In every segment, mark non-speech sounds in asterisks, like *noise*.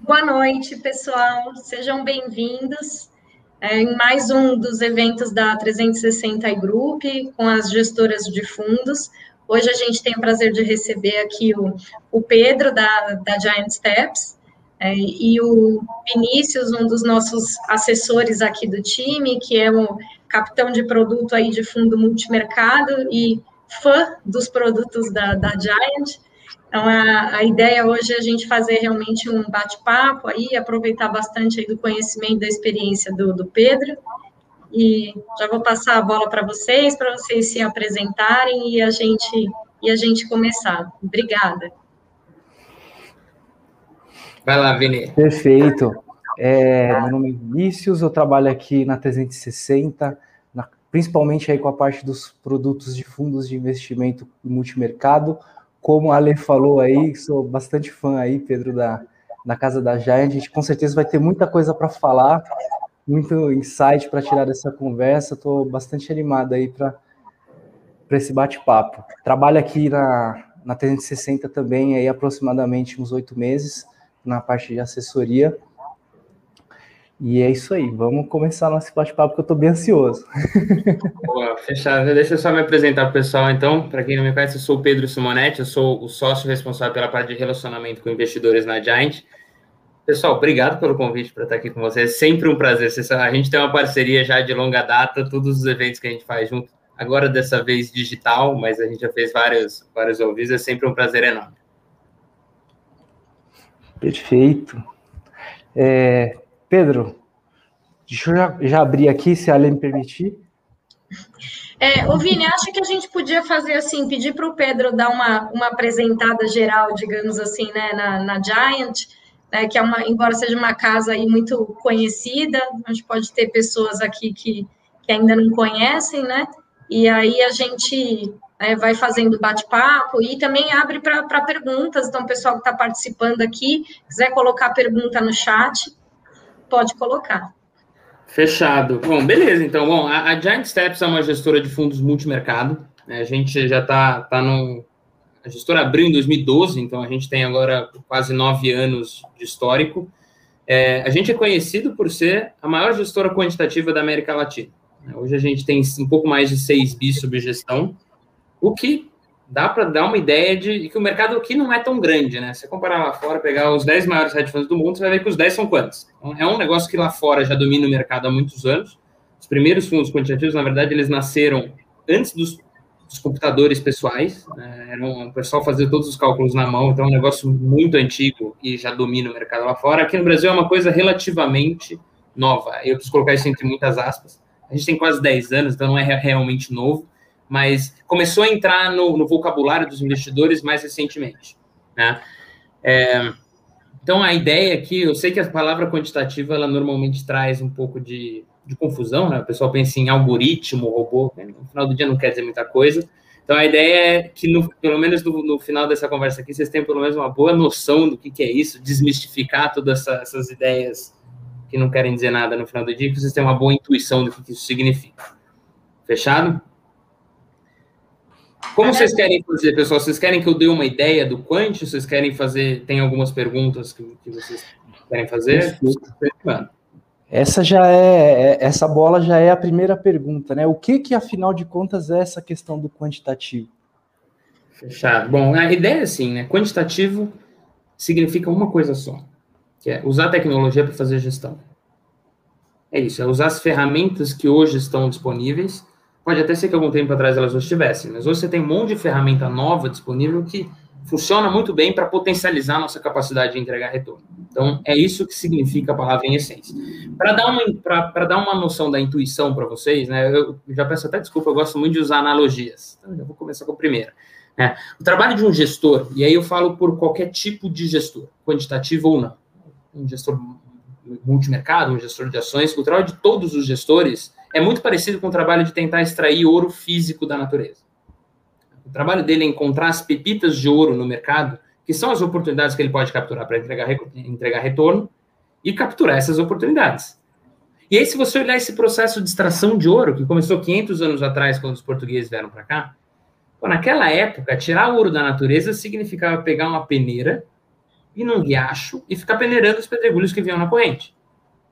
Boa noite, pessoal. Sejam bem-vindos é, em mais um dos eventos da 360 Group com as gestoras de fundos. Hoje a gente tem o prazer de receber aqui o, o Pedro, da, da Giant Steps, é, e o Vinícius, um dos nossos assessores aqui do time, que é o capitão de produto aí de fundo multimercado e fã dos produtos da, da Giant. Então, a, a ideia hoje é a gente fazer realmente um bate-papo aí, aproveitar bastante aí do conhecimento, da experiência do, do Pedro. E já vou passar a bola para vocês, para vocês se apresentarem e a gente, e a gente começar. Obrigada. Vai lá, Vini. Perfeito. É, meu nome é Vinícius, eu trabalho aqui na 360, na, principalmente aí com a parte dos produtos de fundos de investimento multimercado, como a Ale falou aí, sou bastante fã aí, Pedro, da, da Casa da Giant, a gente com certeza vai ter muita coisa para falar, muito insight para tirar dessa conversa, estou bastante animado aí para esse bate-papo. Trabalho aqui na, na 360 também, aí aproximadamente uns oito meses, na parte de assessoria, e é isso aí, vamos começar nosso bate-papo que eu estou bem ansioso. Boa, fechado. Deixa eu só me apresentar para o pessoal, então. Para quem não me conhece, eu sou o Pedro Simonetti, eu sou o sócio responsável pela parte de relacionamento com investidores na Giant. Pessoal, obrigado pelo convite para estar aqui com vocês. É sempre um prazer. A gente tem uma parceria já de longa data, todos os eventos que a gente faz junto. Agora, dessa vez digital, mas a gente já fez vários, vários ouvidos. É sempre um prazer enorme. Perfeito. É, Pedro, deixa eu já, já abrir aqui, se a Lê me permitir. É, o Vini, acho que a gente podia fazer assim, pedir para o Pedro dar uma, uma apresentada geral, digamos assim, né, na, na Giant, né, que é uma, embora seja uma casa aí muito conhecida, a gente pode ter pessoas aqui que, que ainda não conhecem, né? E aí a gente né, vai fazendo bate-papo e também abre para perguntas. Então, o pessoal que está participando aqui, quiser colocar pergunta no chat, pode colocar. Fechado. Bom, beleza. Então, bom, a, a Giant Steps é uma gestora de fundos multimercado. Né? A gente já está tá no. A gestora abriu em 2012, então a gente tem agora quase nove anos de histórico. É, a gente é conhecido por ser a maior gestora quantitativa da América Latina. Hoje a gente tem um pouco mais de 6 bi sob gestão, o que dá para dar uma ideia de que o mercado aqui não é tão grande, né? Se comparar lá fora, pegar os 10 maiores hedge funds do mundo, você vai ver que os 10 são quantos? Então, é um negócio que lá fora já domina o mercado há muitos anos. Os primeiros fundos quantitativos, na verdade, eles nasceram antes dos, dos computadores pessoais, né? Era um, o pessoal fazia todos os cálculos na mão, então é um negócio muito antigo e já domina o mercado lá fora. Aqui no Brasil é uma coisa relativamente nova. Eu preciso colocar isso entre muitas aspas. A gente tem quase 10 anos, então não é realmente novo mas começou a entrar no, no vocabulário dos investidores mais recentemente. Né? É, então, a ideia aqui, eu sei que a palavra quantitativa, ela normalmente traz um pouco de, de confusão, né? O pessoal pensa em algoritmo, robô, né? no final do dia não quer dizer muita coisa. Então, a ideia é que, no, pelo menos no, no, final dessa conversa aqui, vocês tenham pelo menos uma boa noção do que, que é isso, desmistificar todas essa, essas ideias que não querem dizer nada no final do dia, que vocês tenham uma boa intuição do que, que isso significa. Fechado? Como vocês querem fazer, pessoal? Vocês querem que eu dê uma ideia do quant? Vocês querem fazer? Tem algumas perguntas que, que vocês querem fazer? Essa já é, é, essa bola já é a primeira pergunta, né? O que que afinal de contas é essa questão do quantitativo? Fechado. Bom, a ideia é assim, né? Quantitativo significa uma coisa só, que é usar tecnologia para fazer gestão. É isso, é usar as ferramentas que hoje estão disponíveis Pode até ser que algum tempo atrás elas não estivessem, mas hoje você tem um monte de ferramenta nova disponível que funciona muito bem para potencializar nossa capacidade de entregar retorno. Então, é isso que significa a palavra em essência. Para dar, uma, dar uma noção da intuição para vocês, né, eu já peço até desculpa, eu gosto muito de usar analogias. Então, já vou começar com a primeira. É, o trabalho de um gestor, e aí eu falo por qualquer tipo de gestor, quantitativo ou não, um gestor multimercado, um gestor de ações, o trabalho de todos os gestores é muito parecido com o trabalho de tentar extrair ouro físico da natureza. O trabalho dele é encontrar as pepitas de ouro no mercado, que são as oportunidades que ele pode capturar para entregar, entregar retorno, e capturar essas oportunidades. E aí, se você olhar esse processo de extração de ouro, que começou 500 anos atrás, quando os portugueses vieram para cá, naquela época, tirar ouro da natureza significava pegar uma peneira, ir num riacho e ficar peneirando os pedregulhos que vinham na corrente.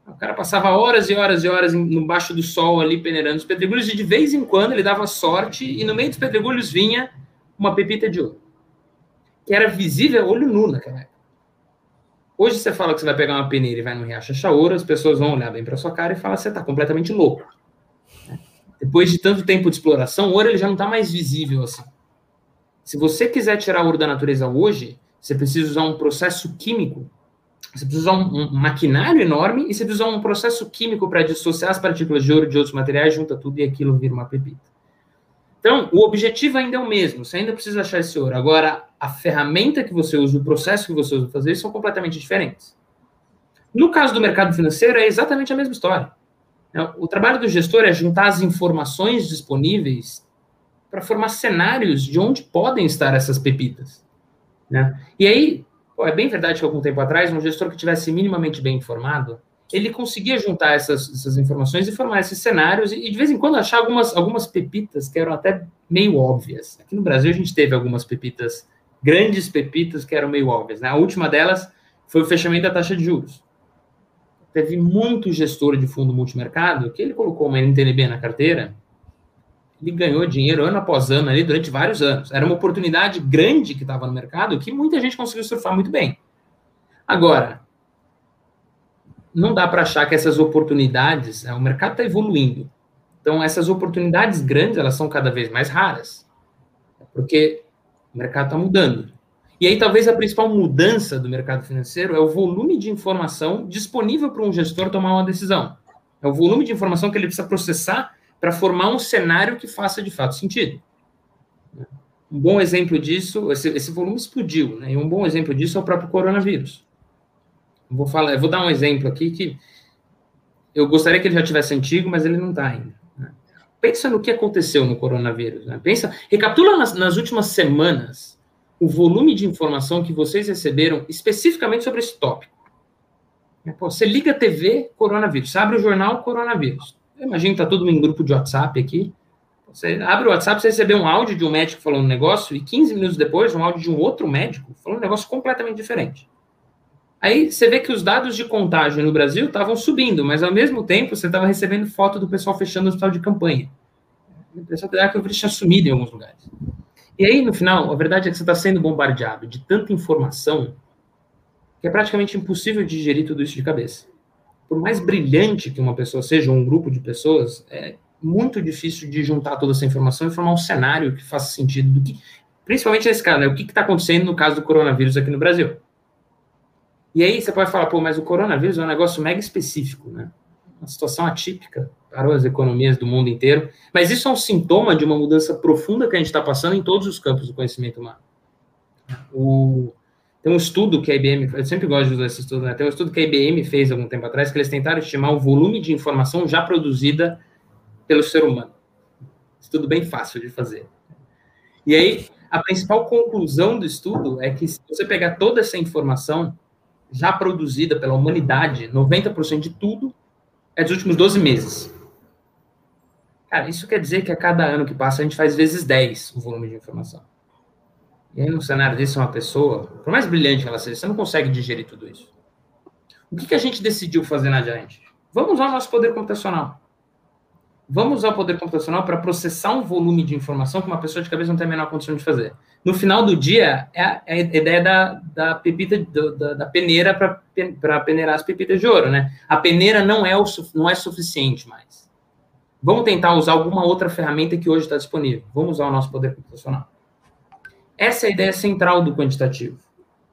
O cara passava horas e horas e horas no baixo do sol ali peneirando os pedregulhos e de vez em quando ele dava sorte e no meio dos pedregulhos vinha uma pepita de ouro, que era visível olho nu naquela época. Hoje você fala que você vai pegar uma peneira e vai no riacho achar ouro, as pessoas vão olhar bem para sua cara e falar você está completamente louco. Depois de tanto tempo de exploração, ouro ele já não está mais visível assim. Se você quiser tirar ouro da natureza hoje, você precisa usar um processo químico você precisa usar um, um, maquinário enorme e você precisa usar um processo químico para dissociar as partículas de ouro de outros materiais, junta tudo e aquilo vira uma pepita. Então, o objetivo ainda é o mesmo, você ainda precisa achar esse ouro. Agora, a ferramenta que você usa, o processo que você usa para fazer são completamente diferentes. No caso do mercado financeiro, é exatamente a mesma história. O trabalho do gestor é juntar as informações disponíveis para formar cenários de onde podem estar essas pepitas. Né? E aí, É bem verdade que algum tempo atrás, um gestor que tivesse minimamente bem informado, ele conseguia juntar essas, essas informações e formar esses cenários e, e, de vez em quando achar algumas, algumas pepitas que eram até meio óbvias. Aqui no Brasil a gente teve algumas pepitas, grandes pepitas que eram meio óbvias. Né? A última delas foi o fechamento da taxa de juros. Teve muito gestor de fundo multimercado que ele colocou uma NTNB na carteira ele ganhou dinheiro ano após ano ali durante vários anos. Era uma oportunidade grande que estava no mercado que muita gente conseguiu surfar muito bem. Agora, não dá para achar que essas oportunidades, né, o mercado está evoluindo. Então, essas oportunidades grandes, elas são cada vez mais raras, porque o mercado está mudando. E aí, talvez a principal mudança do mercado financeiro é o volume de informação disponível para um gestor tomar uma decisão. É o volume de informação que ele precisa processar para formar um cenário que faça de fato sentido. Um bom exemplo disso, esse, esse volume explodiu, né? E um bom exemplo disso é o próprio coronavírus. Vou falar, vou dar um exemplo aqui que eu gostaria que ele já tivesse antigo, mas ele não está ainda. Né? Pensa no que aconteceu no coronavírus. Né? Pensa, recapitula nas, nas últimas semanas o volume de informação que vocês receberam especificamente sobre esse tópico. Você liga a TV, coronavírus. Você abre o jornal, coronavírus. Imagina que está todo mundo em grupo de WhatsApp aqui. Você abre o WhatsApp, você recebe um áudio de um médico falando um negócio, e 15 minutos depois, um áudio de um outro médico falando um negócio completamente diferente. Aí você vê que os dados de contágio no Brasil estavam subindo, mas ao mesmo tempo você estava recebendo foto do pessoal fechando o hospital de campanha. A impressão que o vírus tinha sumido em alguns lugares. E aí, no final, a verdade é que você está sendo bombardeado de tanta informação que é praticamente impossível digerir tudo isso de cabeça por mais brilhante que uma pessoa seja, ou um grupo de pessoas, é muito difícil de juntar toda essa informação e formar um cenário que faça sentido do que, principalmente nesse caso, né, o que está acontecendo no caso do coronavírus aqui no Brasil. E aí você pode falar, pô, mas o coronavírus é um negócio mega específico, né? Uma situação atípica para as economias do mundo inteiro. Mas isso é um sintoma de uma mudança profunda que a gente está passando em todos os campos do conhecimento humano. O, tem um estudo que a IBM, eu sempre gosto de usar esse estudo, né? Tem um estudo que a IBM fez algum tempo atrás, que eles tentaram estimar o volume de informação já produzida pelo ser humano. Estudo bem fácil de fazer. E aí, a principal conclusão do estudo é que se você pegar toda essa informação já produzida pela humanidade, 90% de tudo é dos últimos 12 meses. Cara, isso quer dizer que a cada ano que passa a gente faz vezes 10 o volume de informação. E aí, num cenário desse, uma pessoa, por mais brilhante que ela seja, você não consegue digerir tudo isso. O que, que a gente decidiu fazer na Giant? Vamos usar o nosso poder computacional. Vamos usar o poder computacional para processar um volume de informação que uma pessoa de cabeça não tem a menor condição de fazer. No final do dia, é a, é a ideia da, da pepita, da, da peneira para peneirar as pepitas de ouro, né? A peneira não é, o, não é suficiente mais. Vamos tentar usar alguma outra ferramenta que hoje está disponível. Vamos usar o nosso poder computacional. Essa é a ideia central do quantitativo.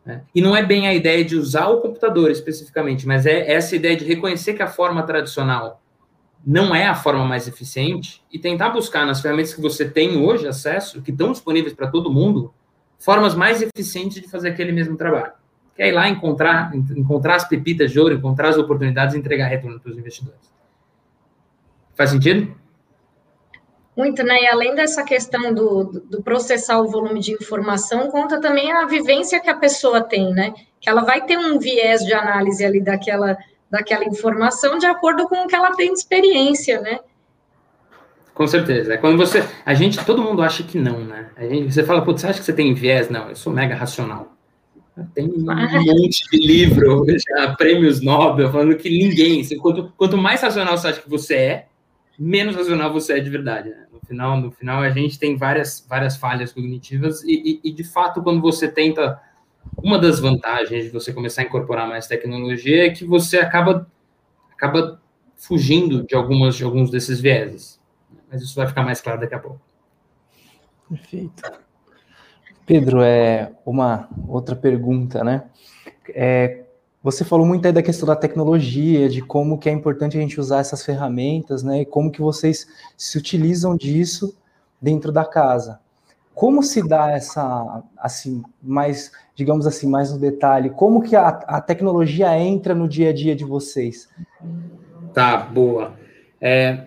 Né? E não é bem a ideia de usar o computador especificamente, mas é essa ideia de reconhecer que a forma tradicional não é a forma mais eficiente e tentar buscar nas ferramentas que você tem hoje acesso, que estão disponíveis para todo mundo, formas mais eficientes de fazer aquele mesmo trabalho. Que é ir lá encontrar, encontrar as pepitas de ouro, encontrar as oportunidades e entregar retorno para os investidores. Faz sentido? Muito, né? E além dessa questão do, do processar o volume de informação, conta também a vivência que a pessoa tem, né? Que ela vai ter um viés de análise ali daquela, daquela informação de acordo com o que ela tem de experiência, né? Com certeza. Quando você. A gente, todo mundo acha que não, né? A gente, você fala, putz, você acha que você tem viés? Não, eu sou mega racional. Tem um monte de livro, *laughs* já, prêmios Nobel, falando que ninguém, quanto, quanto mais racional você acha que você é, menos racional você é de verdade. Né? No final, no final a gente tem várias, várias falhas cognitivas e, e, e, de fato, quando você tenta, uma das vantagens de você começar a incorporar mais tecnologia é que você acaba, acaba fugindo de algumas de alguns desses vieses. Mas isso vai ficar mais claro daqui a pouco. Perfeito. Pedro, é uma outra pergunta, né? É, você falou muito aí da questão da tecnologia, de como que é importante a gente usar essas ferramentas, né? E como que vocês se utilizam disso dentro da casa. Como se dá essa, assim, mais, digamos assim, mais no detalhe, como que a, a tecnologia entra no dia a dia de vocês? Tá, boa. É,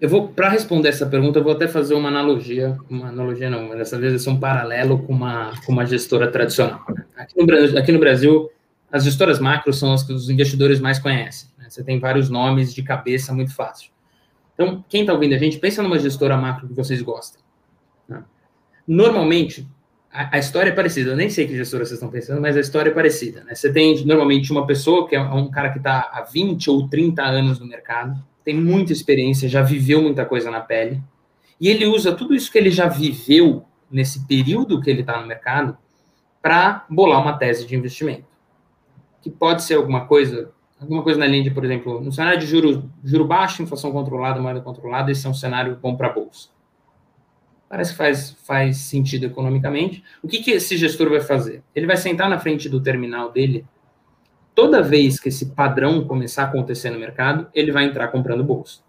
eu vou, para responder essa pergunta, eu vou até fazer uma analogia, uma analogia não, mas dessa vez é um paralelo com uma, com uma gestora tradicional. Aqui no, aqui no Brasil, as gestoras macro são as que os investidores mais conhecem. Né? Você tem vários nomes de cabeça muito fácil. Então, quem está ouvindo a gente, pensa numa gestora macro que vocês gostam. Né? Normalmente, a, a, história é parecida. Eu nem sei que gestora vocês estão pensando, mas a história é parecida. Né? Você tem, normalmente, uma pessoa que é um cara que está há 20 ou 30 anos no mercado, tem muita experiência, já viveu muita coisa na pele, e ele usa tudo isso que ele já viveu nesse período que ele está no mercado para bolar uma tese de investimento. Que pode ser alguma coisa, alguma coisa na linha de, por exemplo, no cenário de juro, juro baixo, inflação controlada, moeda controlada, esse é um cenário bom para a bolsa. Parece que faz, faz sentido economicamente. O que, que esse gestor vai fazer? Ele vai sentar na frente do terminal dele toda vez que esse padrão começar a acontecer no mercado, ele vai entrar comprando bolsa.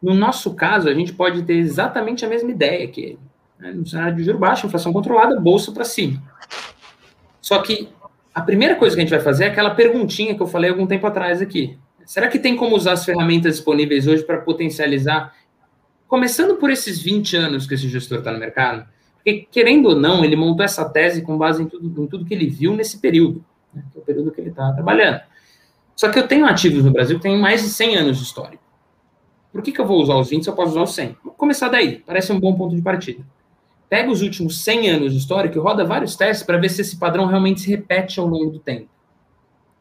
No nosso caso, a gente pode ter exatamente a mesma ideia que ele. Né? No cenário de juro baixo, inflação controlada, bolsa para cima. Só que a primeira coisa que a gente vai fazer é aquela perguntinha que eu falei algum tempo atrás aqui. Será que tem como usar as ferramentas disponíveis hoje para potencializar, começando por esses 20 anos que esse gestor está no mercado? Porque, querendo ou não, ele montou essa tese com base em tudo, em tudo que ele viu nesse período né, que é o período que ele está trabalhando. Só que eu tenho ativos no Brasil que têm mais de 100 anos de história. Por que, que eu vou usar os 20 se eu posso usar os 100? Vou começar daí, parece um bom ponto de partida. Pega os últimos 100 anos de história e roda vários testes para ver se esse padrão realmente se repete ao longo do tempo.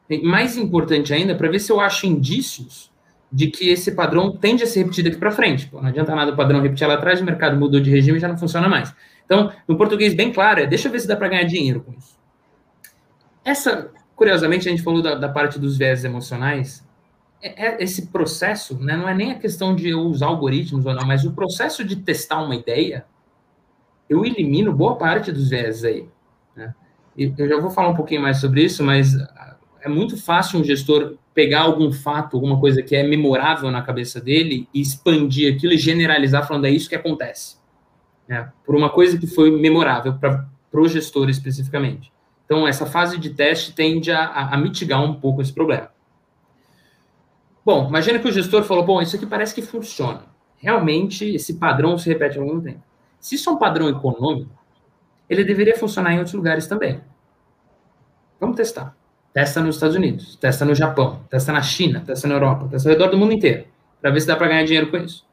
E mais importante ainda, para ver se eu acho indícios de que esse padrão tende a ser repetido aqui para frente. Pô, não adianta nada o padrão repetir lá atrás, o mercado mudou de regime e já não funciona mais. Então, no português bem claro, é deixa eu ver se dá para ganhar dinheiro com isso. Essa, curiosamente, a gente falou da, da parte dos viés emocionais. É, é, esse processo, né, não é nem a questão de eu usar algoritmos ou não, mas o processo de testar uma ideia, eu elimino boa parte dos viés aí. Né? Eu já vou falar um pouquinho mais sobre isso, mas é muito fácil um gestor pegar algum fato, alguma coisa que é memorável na cabeça dele e expandir aquilo e generalizar falando é isso que acontece. Né? Por uma coisa que foi memorável para o gestor especificamente. Então, essa fase de teste tende a, a, mitigar um pouco esse problema. Bom, imagina que o gestor falou: bom, isso aqui parece que funciona. Realmente, esse padrão se repete longo do tempo. Se isso é um padrão econômico, ele deveria funcionar em outros lugares também. Vamos testar. Testa nos Estados Unidos, testa no Japão, testa na China, testa na Europa, testa ao redor do mundo inteiro, para ver se dá para ganhar dinheiro com isso.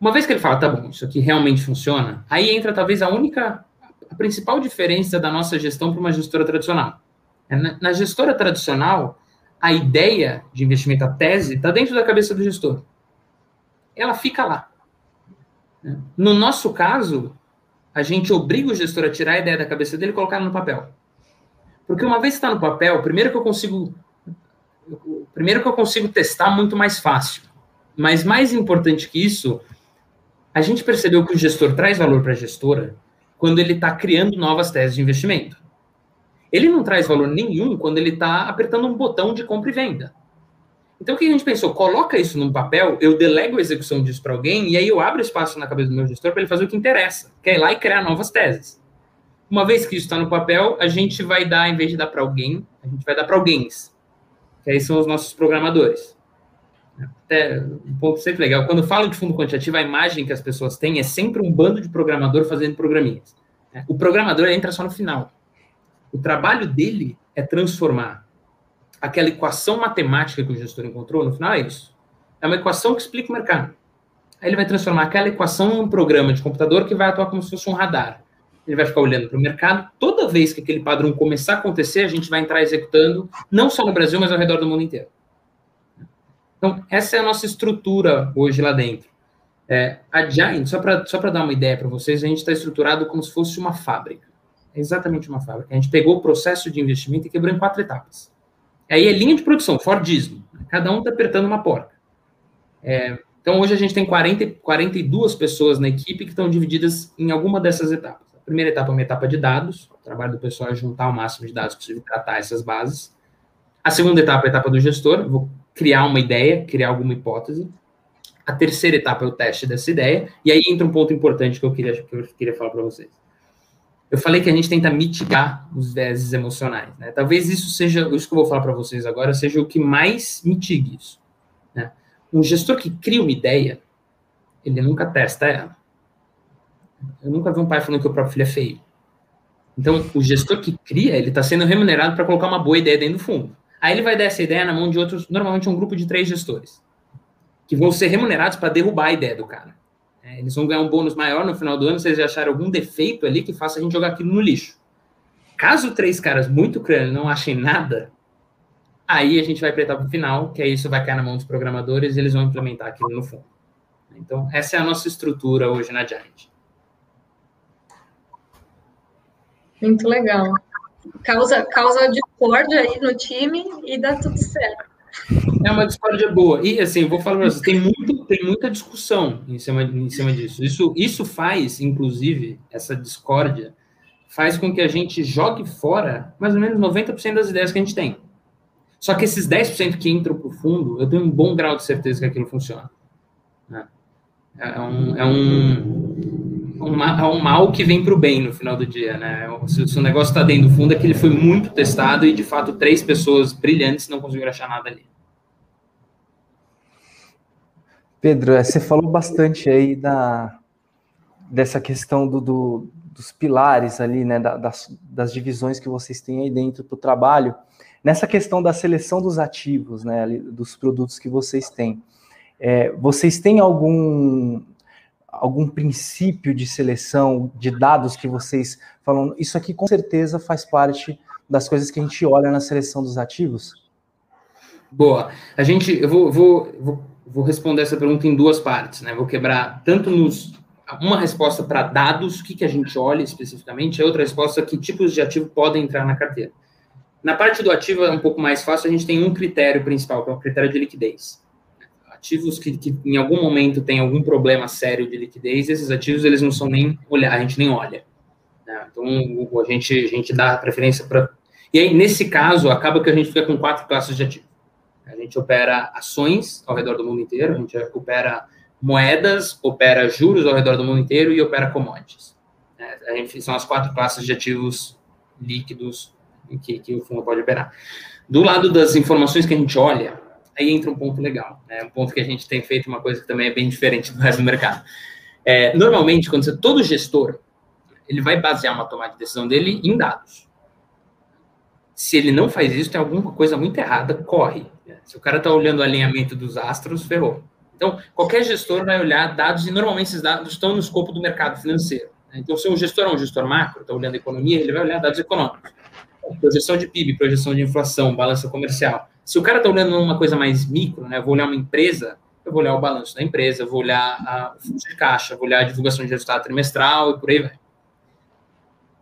Uma vez que ele fala, tá bom, isso aqui realmente funciona, aí entra talvez a única a principal diferença da nossa gestão para uma gestora tradicional. É, na, gestora tradicional, a ideia de investimento, a tese, está dentro da cabeça do gestor. Ela fica lá. No nosso caso, a gente obriga o gestor a tirar a ideia da cabeça dele e colocar no papel. Porque uma vez que está no papel, primeiro que eu consigo primeiro que eu consigo testar muito mais fácil. Mas mais importante que isso, a gente percebeu que o gestor traz valor para a gestora quando ele está criando novas teses de investimento. Ele não traz valor nenhum quando ele está apertando um botão de compra e venda. Então, o que a gente pensou? Coloca isso num papel, eu delego a execução disso para alguém, e aí eu abro espaço na cabeça do meu gestor para ele fazer o que interessa, que é ir lá e criar novas teses. Uma vez que isso está no papel, a gente vai dar, em vez de dar para alguém, a gente vai dar para alguém, que aí são os nossos programadores. Até um ponto sempre legal. Quando falo de fundo quantitativo, a imagem que as pessoas têm é sempre um bando de programador fazendo programinhas. Né? O programador entra só no final. O trabalho dele é transformar aquela equação matemática que o gestor encontrou, no final é isso. É uma equação que explica o mercado. Aí ele vai transformar aquela equação em um programa de computador que vai atuar como se fosse um radar. ele vai ficar olhando para o mercado. Toda vez que aquele padrão começar a acontecer, a gente vai entrar executando, não só no Brasil, mas ao redor do mundo inteiro. Então, essa é a nossa estrutura hoje lá dentro. É, a Giant, só para só dar uma ideia para vocês, a gente está estruturado como se fosse uma fábrica. É exatamente uma fábrica. A gente pegou o processo de investimento e quebrou em quatro etapas. Aí é linha de produção, Fordismo. Cada um está apertando uma porca. É, então, hoje a gente tem 40, 42 pessoas na equipe que estão divididas em alguma dessas etapas. A primeira etapa é uma etapa de dados, o trabalho do pessoal é juntar o máximo de dados possível, tratar essas bases. A segunda etapa é a etapa do gestor, vou criar uma ideia, criar alguma hipótese. A terceira etapa é o teste dessa ideia, e aí entra um ponto importante que eu queria, que eu queria falar para vocês. Eu falei que a gente tenta mitigar os vezes emocionais, né? Talvez isso seja, isso que eu vou falar para vocês agora, seja o que mais mitigue isso. Né? Um gestor que cria uma ideia, ele nunca testa ela. Eu nunca vi um pai falando que o próprio filho é feio. Então, o gestor que cria, ele está sendo remunerado para colocar uma boa ideia dentro do fundo. Aí ele vai dar essa ideia na mão de outros, normalmente um grupo de três gestores, que vão ser remunerados para derrubar a ideia do cara. É, eles vão ganhar um bônus maior no final do ano se eles acharem algum defeito ali que faça a gente jogar aquilo no lixo. Caso três caras muito crânio não achem nada, aí a gente vai para etapa final, que aí isso vai cair na mão dos programadores e eles vão implementar aquilo no fundo. Então, essa é a nossa estrutura hoje na Giant. Muito legal. Causa, causa discórdia aí no time e dá tudo certo. É uma discórdia boa. E assim, vou falar para você, tem, muito, tem muita discussão em cima, em cima disso. Isso, isso faz, inclusive, essa discórdia, faz com que a gente jogue fora mais ou menos 90% das ideias que a gente tem. Só que esses 10% que entram para o fundo, eu tenho um bom grau de certeza que aquilo funciona. Né? É um, é um, um, é um mal que vem para o bem no final do dia. Né? Se, se o negócio está dentro do fundo, é que ele foi muito testado e, de fato, três pessoas brilhantes não conseguiram achar nada ali. Pedro, é, você falou bastante aí da, dessa questão do, do dos pilares ali, né, das, das divisões que vocês têm aí dentro do trabalho. Nessa questão da seleção dos ativos, né, dos produtos que vocês têm, é, vocês têm algum algum princípio de seleção de dados que vocês falam? Isso aqui com certeza faz parte das coisas que a gente olha na seleção dos ativos. Boa. A gente, eu vou, vou, vou vou responder essa pergunta em duas partes, né? Vou quebrar tanto nos uma resposta para dados, o que, que a gente olha especificamente, e outra resposta que tipos de ativo podem entrar na carteira. Na parte do ativo é um pouco mais fácil, a gente tem um critério principal, que é o critério de liquidez. Ativos que, que em algum momento tem algum problema sério de liquidez, esses ativos eles não são nem olhar, a gente nem olha. Né? Então a gente, a gente dá preferência para. E aí, nesse caso, acaba que a gente fica com quatro classes de ativos. A gente opera ações ao redor do mundo inteiro, a gente opera moedas, opera juros ao redor do mundo inteiro e opera commodities. É, a gente, são as quatro classes de ativos líquidos que, que o fundo pode operar. Do lado das informações que a gente olha, aí entra um ponto legal, né? um ponto que a gente tem feito uma coisa que também é bem diferente do resto do mercado. É, normalmente, quando você, todo gestor, ele vai basear uma tomada de decisão dele em dados. Se ele não faz isso, tem alguma coisa muito errada, corre. Se o cara está olhando o alinhamento dos astros, ferrou. Então, qualquer gestor vai olhar dados, e normalmente esses dados estão no escopo do mercado financeiro. Né? Então, se um gestor é um gestor macro, está olhando a economia, ele vai olhar dados econômicos. Projeção de PIB, projeção de inflação, balança comercial. Se o cara está olhando uma coisa mais micro, né, eu vou olhar uma empresa, eu vou olhar o balanço da empresa, vou olhar o fluxo de caixa, vou olhar a divulgação de resultado trimestral e por aí vai.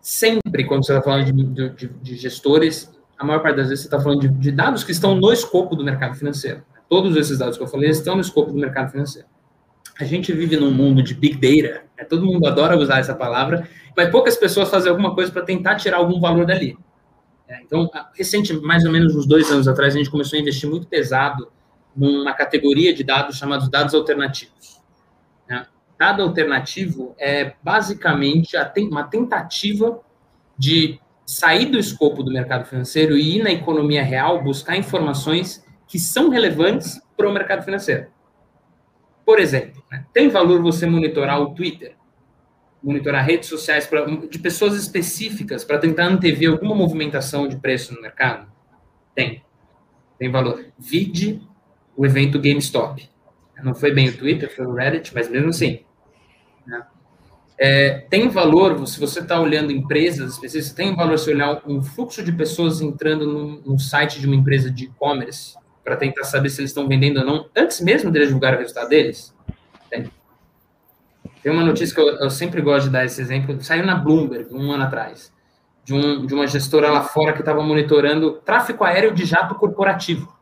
Sempre, quando você está falando de, de, de gestores, a maior parte das vezes você está falando de, de, dados que estão no escopo do mercado financeiro. Todos esses dados que eu falei estão no escopo do mercado financeiro. A gente vive num mundo de big data, né? todo mundo adora usar essa palavra, mas poucas pessoas fazem alguma coisa para tentar tirar algum valor dali. É, então, recente, mais ou menos uns dois anos atrás, a gente começou a investir muito pesado numa categoria de dados chamados dados alternativos. Né? Dado alternativo é basicamente uma tentativa de sair do escopo do mercado financeiro e ir na economia real buscar informações que são relevantes para o mercado financeiro. Por exemplo, né, tem valor você monitorar o Twitter, monitorar redes sociais pra, de pessoas específicas para tentar antever alguma movimentação de preço no mercado? Tem. Tem valor. Vide o evento GameStop. Não foi bem o Twitter, foi o Reddit, mas mesmo assim. Né? É, tem valor, se você está olhando empresas específicas, tem valor se olhar um fluxo de pessoas entrando no, site de uma empresa de e-commerce para tentar saber se eles estão vendendo ou não, antes mesmo deles divulgar o resultado deles? Tem. Uma notícia que eu, eu, sempre gosto de dar esse exemplo, saiu na Bloomberg um ano atrás, de, um, de uma gestora lá fora que estava monitorando tráfego aéreo de jato corporativo.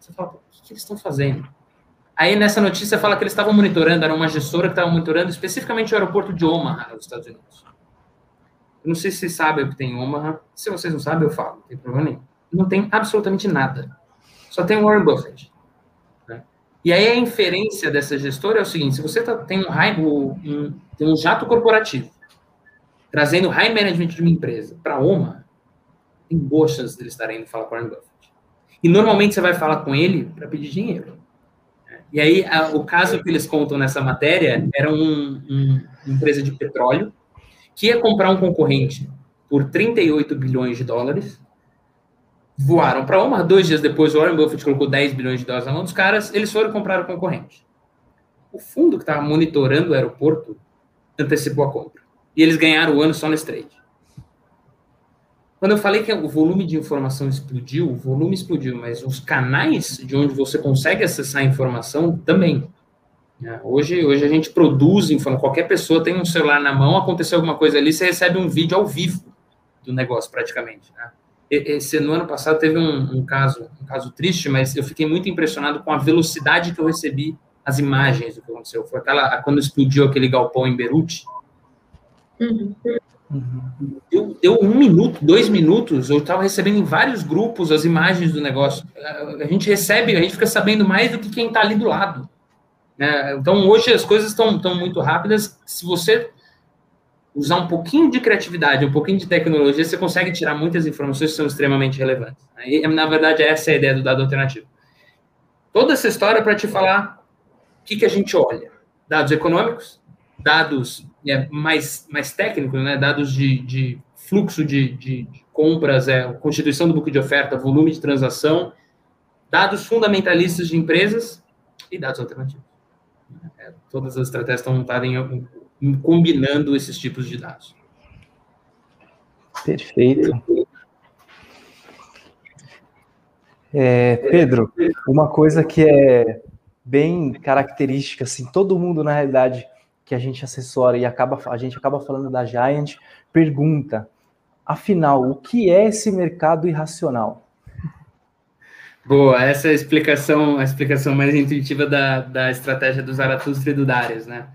Você fala, o que eles estão fazendo? Aí nessa notícia fala que eles estavam monitorando, era uma gestora que estava monitorando especificamente o aeroporto de Omaha, nos Estados Unidos. Eu não sei se vocês sabem o que tem em Omaha. Se vocês não sabem, eu falo, não tem problema nenhum. Não tem absolutamente nada. Só tem Warren Buffett. E aí a inferência dessa gestora é o seguinte: se você tá, tem, um, high, um, tem um jato corporativo trazendo high management de uma empresa para Omaha, tem boas chances deles estarem indo falar com o Warren Buffett. E normalmente você vai falar com ele para pedir dinheiro. E aí, a, o caso que eles contam nessa matéria era um, um, uma empresa de petróleo que ia comprar um concorrente por 38 bilhões de dólares. Voaram para uma, dois dias depois, o Warren Buffett colocou 10 bilhões de dólares na mão dos caras, eles foram comprar o concorrente. O fundo que estava monitorando o aeroporto antecipou a compra. E eles ganharam o ano só nesse trade. Quando eu falei que o volume de informação explodiu, o volume explodiu, mas os canais de onde você consegue acessar a informação também. Né? Hoje, hoje a gente produz informação, qualquer pessoa tem um celular na mão, aconteceu alguma coisa ali, você recebe um vídeo ao vivo do negócio, praticamente. Né? Esse, no ano passado teve um, um, caso, um caso triste, mas eu fiquei muito impressionado com a velocidade que eu recebi as imagens do que aconteceu. Foi aquela, quando explodiu aquele galpão em Beirute. Deu, deu, um minuto, dois minutos, eu estava recebendo em vários grupos as imagens do negócio. A gente recebe, a gente fica sabendo mais do que quem está ali do lado. Né? Então, hoje as coisas estão muito rápidas. Se você usar um pouquinho de criatividade, um pouquinho de tecnologia, você consegue tirar muitas informações que são extremamente relevantes. E, na verdade, essa é a ideia do dado alternativo. Toda essa história para te falar o que, que a gente olha. Dados econômicos, dados é, mais, mais técnicos, né, dados de, de fluxo de, de, de, compras, é, constituição do book de oferta, volume de transação, dados fundamentalistas de empresas e dados alternativos. É, todas as estratégias estão montadas em, combinando esses tipos de dados. Perfeito. É, Pedro, uma coisa que é bem característica, assim, todo mundo na realidade que a gente assessora e acaba, a gente acaba falando da Giant, pergunta, afinal, o que é esse mercado irracional? Boa, essa é a explicação, a explicação mais intuitiva da, da estratégia do Zaratustra e do Darius, né?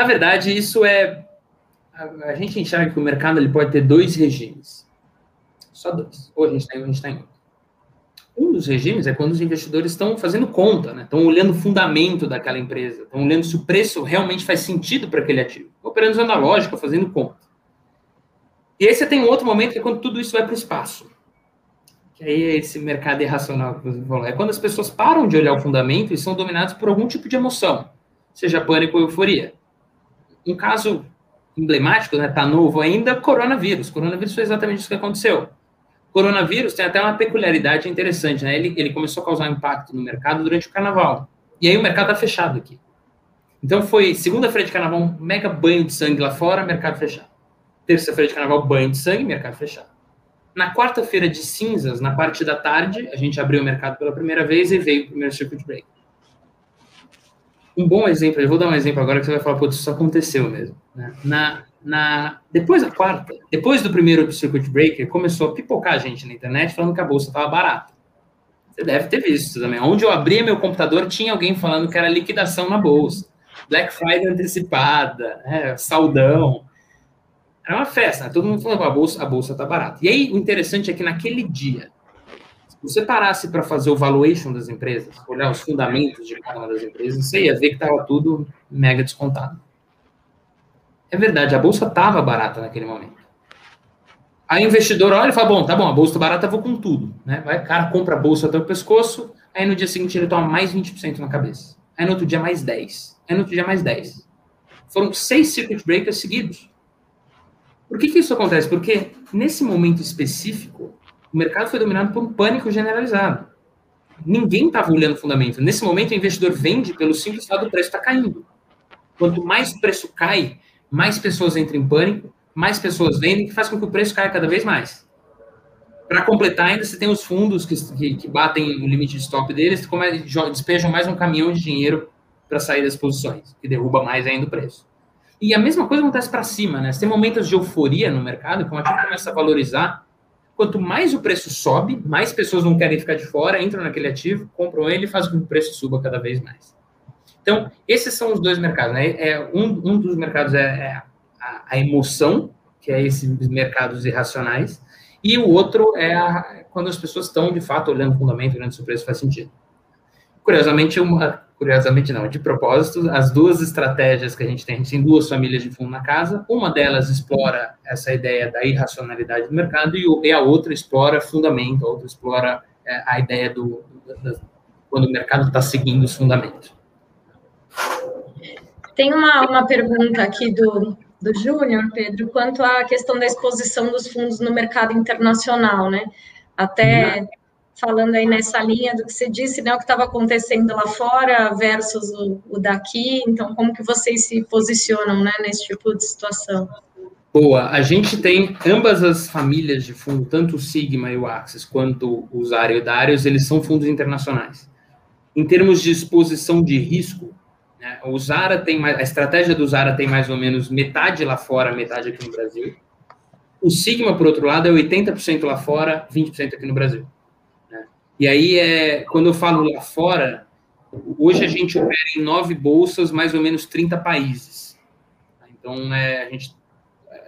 Na verdade, isso é... A, a gente enxerga que o mercado ele pode ter dois regimes. Só dois. Ou a gente está em um, a gente está em outro. Um dos regimes é quando os investidores estão fazendo conta, né? estão olhando o fundamento daquela empresa, estão olhando se o preço realmente faz sentido para aquele ativo, operando usando a lógica, fazendo conta. E aí você tem um outro momento que é quando tudo isso vai para o espaço. Que aí é esse mercado irracional que você falou. É quando as pessoas param de olhar o fundamento e são dominadas por algum tipo de emoção, seja pânico ou euforia. Um caso emblemático, né, tá novo ainda, coronavírus. Coronavírus foi exatamente isso que aconteceu coronavírus tem até uma peculiaridade interessante, né? Ele, ele começou a causar impacto no mercado durante o carnaval. E aí o mercado está fechado aqui. Então foi segunda-feira de carnaval, um mega banho de sangue lá fora, mercado fechado. Terça-feira de carnaval, banho de sangue, mercado fechado. Na quarta-feira de cinzas, na parte da tarde, a gente abriu o mercado pela primeira vez e veio o primeiro circuit break. Um bom exemplo, eu vou dar um exemplo agora que você vai falar, putz, isso aconteceu mesmo. Né? Na, na, depois da quarta, depois do primeiro circuit breaker, começou a pipocar a gente na internet falando que a bolsa estava barata. Você deve ter visto também. Onde eu abria meu computador, tinha alguém falando que era liquidação na bolsa. Black Friday antecipada, né, saudão. Era uma festa, né? todo mundo falando que a bolsa, a bolsa tá barata. E aí, o interessante é que naquele dia, você parasse para fazer o valuation das empresas, olhar os fundamentos de cada uma das empresas, você ia ver que estava tudo mega descontado. É verdade, a bolsa estava barata naquele momento. Aí o investidor olha e fala: bom, tá bom, a bolsa tá barata, vou com tudo. Né? Vai, o cara compra a bolsa até o pescoço, aí no dia seguinte ele toma mais 20% na cabeça. Aí no outro dia mais 10. Aí no outro dia mais 10. Foram seis circuit breakers seguidos. Por que, que isso acontece? Porque nesse momento específico, o mercado foi dominado por um pânico generalizado. Ninguém estava olhando o fundamento. Nesse momento, o investidor vende pelo simples fato do preço estar tá caindo. Quanto mais o preço cai, mais pessoas entram em pânico, mais pessoas vendem, que faz com que o preço caia cada vez mais. Para completar, ainda você tem os fundos que, que, que batem o limite de stop deles, como é, despejam mais um caminhão de dinheiro para sair das posições, que derruba mais ainda o preço. E a mesma coisa acontece para cima, né? Você tem momentos de euforia no mercado, que o ativo começa a valorizar. Quanto mais o preço sobe, mais pessoas não querem ficar de fora, entram naquele ativo, compram ele e fazem com que o preço suba cada vez mais. Então, esses são os dois mercados, né? É, um, um dos mercados é, é a, a, emoção, que é esses mercados irracionais, e o outro é a, quando as pessoas estão, de fato, olhando o fundamento, olhando se o preço faz sentido. Curiosamente, uma, curiosamente não, de propósito, as duas estratégias que a gente tem, a gente tem duas famílias de fundo na casa, uma delas explora essa ideia da irracionalidade do mercado e a outra explora fundamento, a outra explora é, a ideia do, do, do, quando o mercado está seguindo os fundamentos. Tem uma, uma pergunta aqui do, do Júnior, Pedro, quanto à questão da exposição dos fundos no mercado internacional, né? Até uhum. Falando aí nessa linha do que você disse, né, o que estava acontecendo lá fora versus o, o, daqui, então como que vocês se posicionam, né, nesse tipo de situação? Boa, a gente tem ambas as famílias de fundo, tanto o Sigma e o Axis, quanto o Zara e o Darius, eles são fundos internacionais. Em termos de exposição de risco, né? O Zara tem mais, a estratégia do Zara tem mais ou menos metade lá fora, metade aqui no Brasil. O Sigma, por outro lado, é 80% lá fora, 20% aqui no Brasil. E aí, é, quando eu falo lá fora, hoje a gente opera em nove bolsas, mais ou menos 30 países. Então, é, a gente,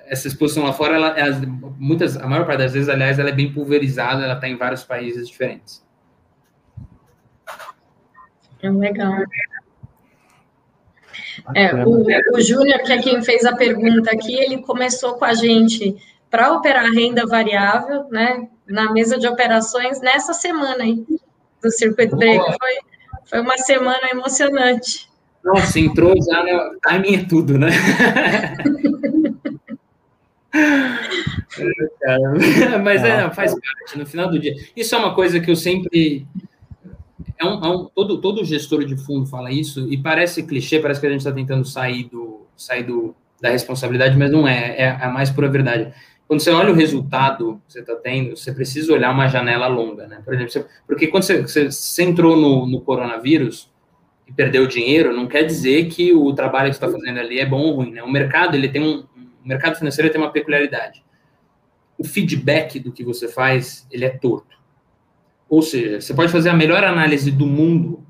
essa exposição lá fora, ela, ela, muitas, a maior parte das vezes, aliás, ela é bem pulverizada, ela está em vários países diferentes. É legal. É, o, o Júnior, que é quem fez a pergunta aqui, ele começou com a gente para operar renda variável, né, na mesa de operações nessa semana aí do Circuit Break. Foi, foi uma semana emocionante. Nossa, entrou já, né? Timing é tudo, né? *laughs* *laughs* Mas é, faz parte, no final do dia. Isso é uma coisa que eu sempre é um, é um, todo, todo gestor de fundo fala isso, e parece clichê, parece que a gente está tentando sair, do, sair do, da responsabilidade, mas não é, é, é a mais pura verdade. Quando você olha o resultado que você está tendo, você precisa olhar uma janela longa, né? Por exemplo, você, porque quando você, você, você entrou no, no coronavírus e perdeu dinheiro, não quer dizer que o trabalho que você está fazendo ali é bom ou ruim, né? O mercado, ele tem um, o mercado financeiro tem uma peculiaridade. O feedback do que você faz, ele é torto. Ou seja, você pode fazer a melhor análise do mundo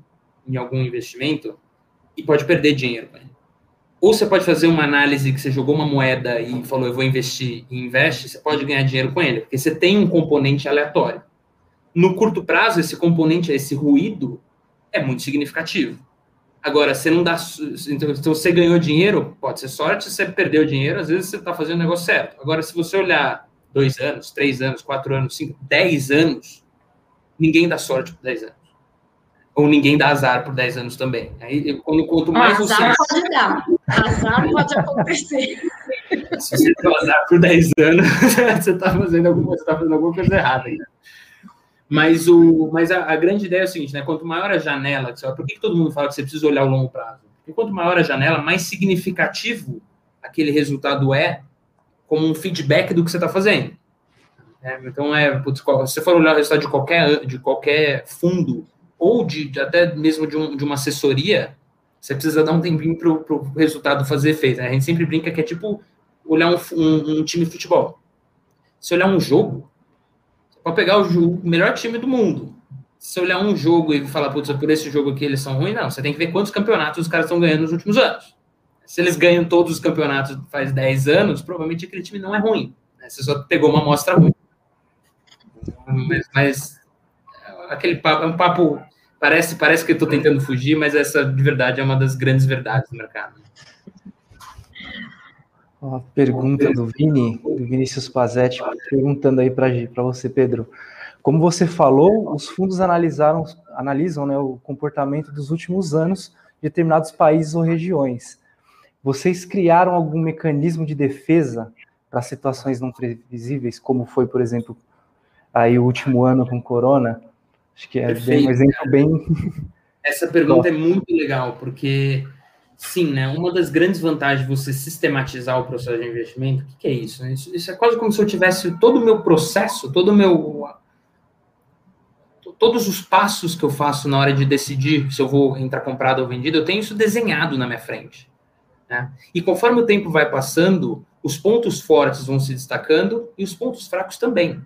em algum investimento e pode perder dinheiro com ele. Ou você pode fazer uma análise que você jogou uma moeda e falou, eu vou investir e investe, você pode ganhar dinheiro com ele, porque você tem um componente aleatório. No curto prazo, esse componente, esse ruído, é muito significativo. Agora, você não dá. Então, se você ganhou dinheiro, pode ser sorte, se você perdeu dinheiro, às vezes você está fazendo o negócio certo. Agora, se você olhar dois anos, três anos, quatro anos, cinco, dez anos, ninguém dá sorte por 10 anos. Ou ninguém dá azar por 10 anos também. Aí, quando, quanto mais azar você... pode dar. Azar pode acontecer. *laughs* Se você tem azar por 10 anos, *laughs* você está fazendo, alguma, tá fazendo alguma coisa errada ainda. Mas, o, mas a, a, grande ideia é o seguinte, né? Quanto maior a janela, por que, que todo mundo fala que você precisa olhar o longo prazo? Porque quanto maior a janela, mais significativo aquele resultado é como um feedback do que você está fazendo. É, então, é, putz, se você for olhar o resultado de qualquer, de qualquer fundo, ou de, até mesmo de, um, de, uma assessoria, você precisa dar um tempinho para o resultado fazer efeito. Né? A gente sempre brinca que é tipo olhar um, um, um, time de futebol. Se olhar um jogo, você pode pegar o, o melhor time do mundo. Se olhar um jogo e falar, putz, por esse jogo aqui eles são ruins, não. Você tem que ver quantos campeonatos os caras estão ganhando nos últimos anos. Se eles ganham todos os campeonatos faz 10 anos, provavelmente aquele time não é ruim. Né? Você só pegou uma amostra ruim. Mas, mas aquele papo, é um papo parece parece que eu estou tentando fugir, mas essa de verdade é uma das grandes verdades do mercado. Uma pergunta do Vini, do Vinícius Pazetti, perguntando aí para você, Pedro. Como você falou, os fundos analisaram, analisam né, o comportamento dos últimos anos de determinados países ou regiões. Vocês criaram algum mecanismo de defesa para situações não previsíveis, como foi, por exemplo, aí o último ano com corona? Acho que é bem, um exemplo bem. *laughs* Essa pergunta é muito legal, porque Sim, né? Uma das grandes vantagens de você sistematizar o processo de investimento, o que, que, é isso, né? isso? Isso é quase como se eu tivesse todo o meu processo, todo o meu. Todos os passos que eu faço na hora de decidir se eu vou entrar comprado ou vendido, eu tenho isso desenhado na minha frente. Né? E conforme o tempo vai passando, os pontos fortes vão se destacando e os pontos fracos também.